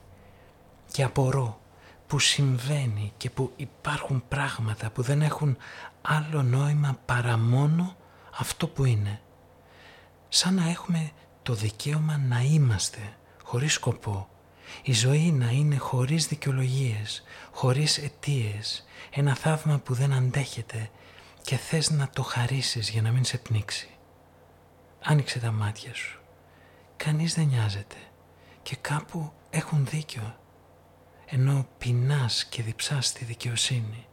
Και απορώ που συμβαίνει και που υπάρχουν πράγματα που δεν έχουν άλλο νόημα παρά μόνο αυτό που είναι. Σαν να έχουμε το δικαίωμα να είμαστε χωρίς σκοπό. Η ζωή να είναι χωρίς δικαιολογίες, χωρίς αιτίες, ένα θαύμα που δεν αντέχεται και θες να το χαρίσεις για να μην σε πνίξει. Άνοιξε τα μάτια σου κανείς δεν νοιάζεται και κάπου έχουν δίκιο. Ενώ πεινάς και διψάς τη δικαιοσύνη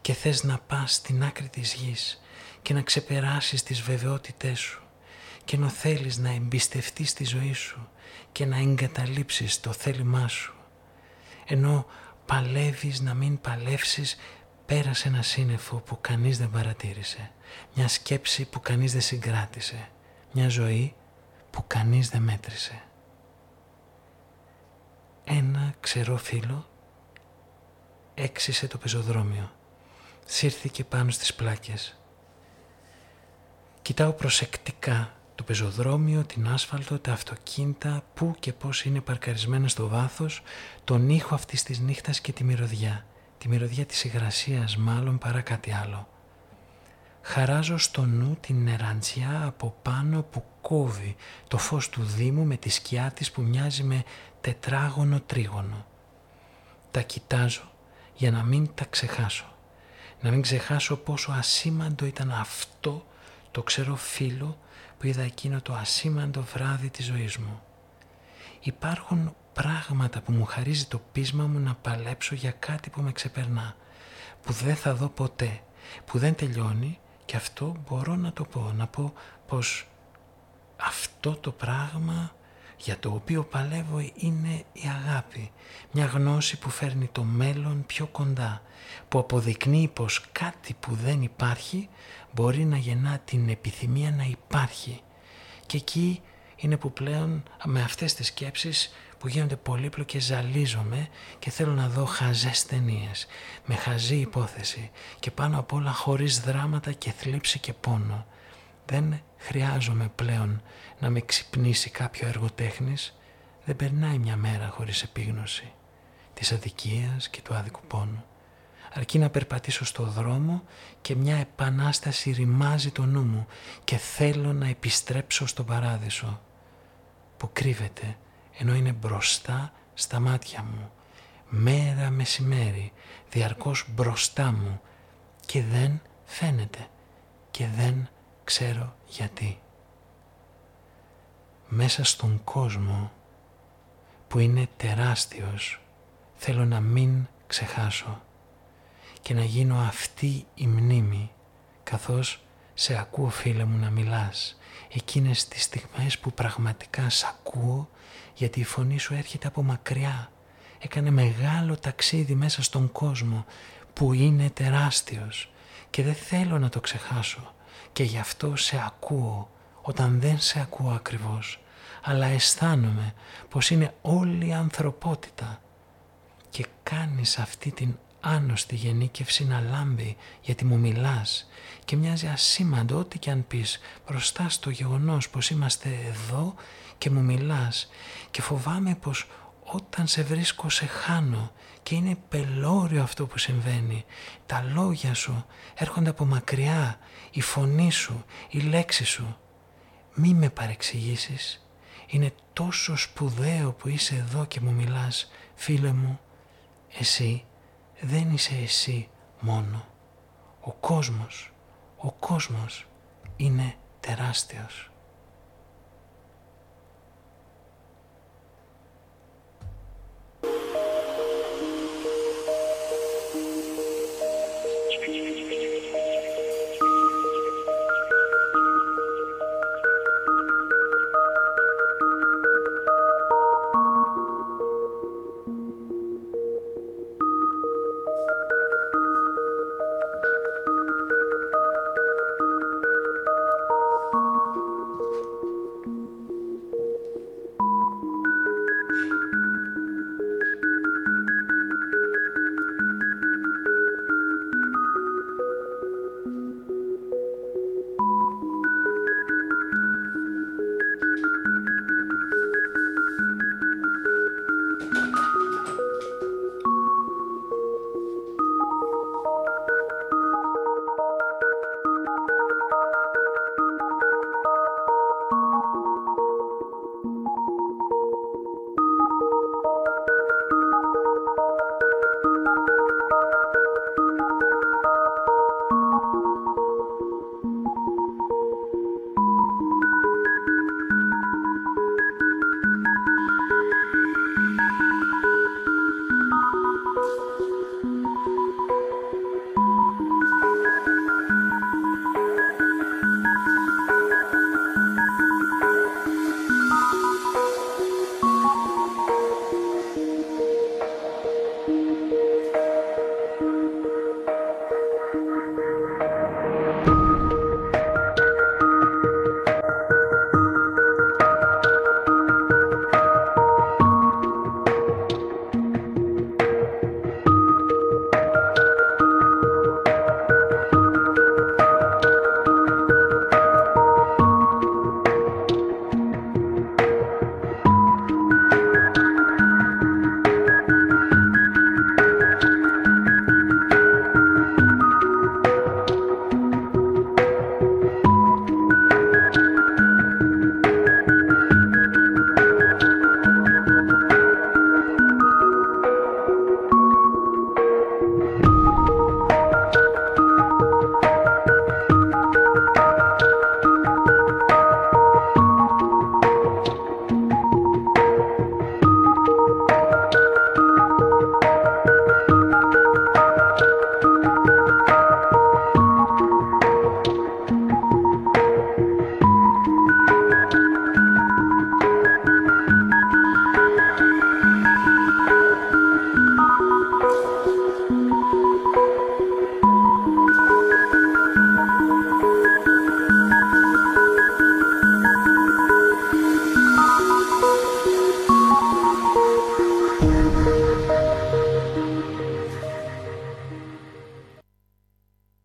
και θες να πας στην άκρη της γης και να ξεπεράσεις τις βεβαιότητές σου και ενώ θέλεις να εμπιστευτείς τη ζωή σου και να εγκαταλείψεις το θέλημά σου ενώ παλεύεις να μην παλεύσεις πέρασε ένα σύννεφο που κανείς δεν παρατήρησε μια σκέψη που κανείς δεν συγκράτησε μια ζωή που κανείς δεν μέτρησε. Ένα ξερό φύλλο έξισε το πεζοδρόμιο. Σύρθηκε πάνω στις πλάκες. Κοιτάω προσεκτικά το πεζοδρόμιο, την άσφαλτο, τα αυτοκίνητα, πού και πώς είναι παρκαρισμένα στο βάθος, τον ήχο αυτής της νύχτας και τη μυρωδιά. Τη μυρωδιά της υγρασίας μάλλον παρά κάτι άλλο. Χαράζω στο νου την νεραντζιά από πάνω που κόβει το φως του Δήμου με τη σκιά της που μοιάζει με τετράγωνο τρίγωνο. Τα κοιτάζω για να μην τα ξεχάσω. Να μην ξεχάσω πόσο ασήμαντο ήταν αυτό το ξερό φίλο που είδα εκείνο το ασήμαντο βράδυ της ζωής μου. Υπάρχουν πράγματα που μου χαρίζει το πείσμα μου να παλέψω για κάτι που με ξεπερνά, που δεν θα δω ποτέ, που δεν τελειώνει και αυτό μπορώ να το πω, να πω πως αυτό το πράγμα για το οποίο παλεύω είναι η αγάπη. Μια γνώση που φέρνει το μέλλον πιο κοντά, που αποδεικνύει πως κάτι που δεν υπάρχει μπορεί να γεννά την επιθυμία να υπάρχει. Και εκεί είναι που πλέον με αυτές τις σκέψεις που γίνονται πολύπλοκες ζαλίζομαι και θέλω να δω χαζές ταινίες, με χαζή υπόθεση και πάνω απ' όλα χωρίς δράματα και θλίψη και πόνο. Δεν χρειάζομαι πλέον να με ξυπνήσει κάποιο εργοτέχνης, δεν περνάει μια μέρα χωρίς επίγνωση της αδικίας και του άδικου πόνου. Αρκεί να περπατήσω στο δρόμο και μια επανάσταση ρημάζει το νου μου και θέλω να επιστρέψω στον παράδεισο που κρύβεται ενώ είναι μπροστά στα μάτια μου, μέρα μεσημέρι, διαρκώς μπροστά μου και δεν φαίνεται και δεν ξέρω γιατί. Μέσα στον κόσμο που είναι τεράστιος θέλω να μην ξεχάσω και να γίνω αυτή η μνήμη καθώς σε ακούω φίλε μου να μιλάς. Εκείνες τις στιγμές που πραγματικά σ' ακούω γιατί η φωνή σου έρχεται από μακριά. Έκανε μεγάλο ταξίδι μέσα στον κόσμο που είναι τεράστιος. Και δεν θέλω να το ξεχάσω. Και γι' αυτό σε ακούω όταν δεν σε ακούω ακριβώς. Αλλά αισθάνομαι πως είναι όλη η ανθρωπότητα. Και κάνεις αυτή την άνοστη γενίκευση να λάμπει γιατί μου μιλάς και μοιάζει ασήμαντο ό,τι και αν πεις μπροστά στο γεγονός πως είμαστε εδώ και μου μιλάς και φοβάμαι πως όταν σε βρίσκω σε χάνω και είναι πελώριο αυτό που συμβαίνει. Τα λόγια σου έρχονται από μακριά, η φωνή σου, η λέξη σου. Μη με παρεξηγήσεις. Είναι τόσο σπουδαίο που είσαι εδώ και μου μιλάς, φίλε μου. Εσύ δεν είσαι εσύ μόνο. Ο κόσμος, ο κόσμος είναι τεράστιος.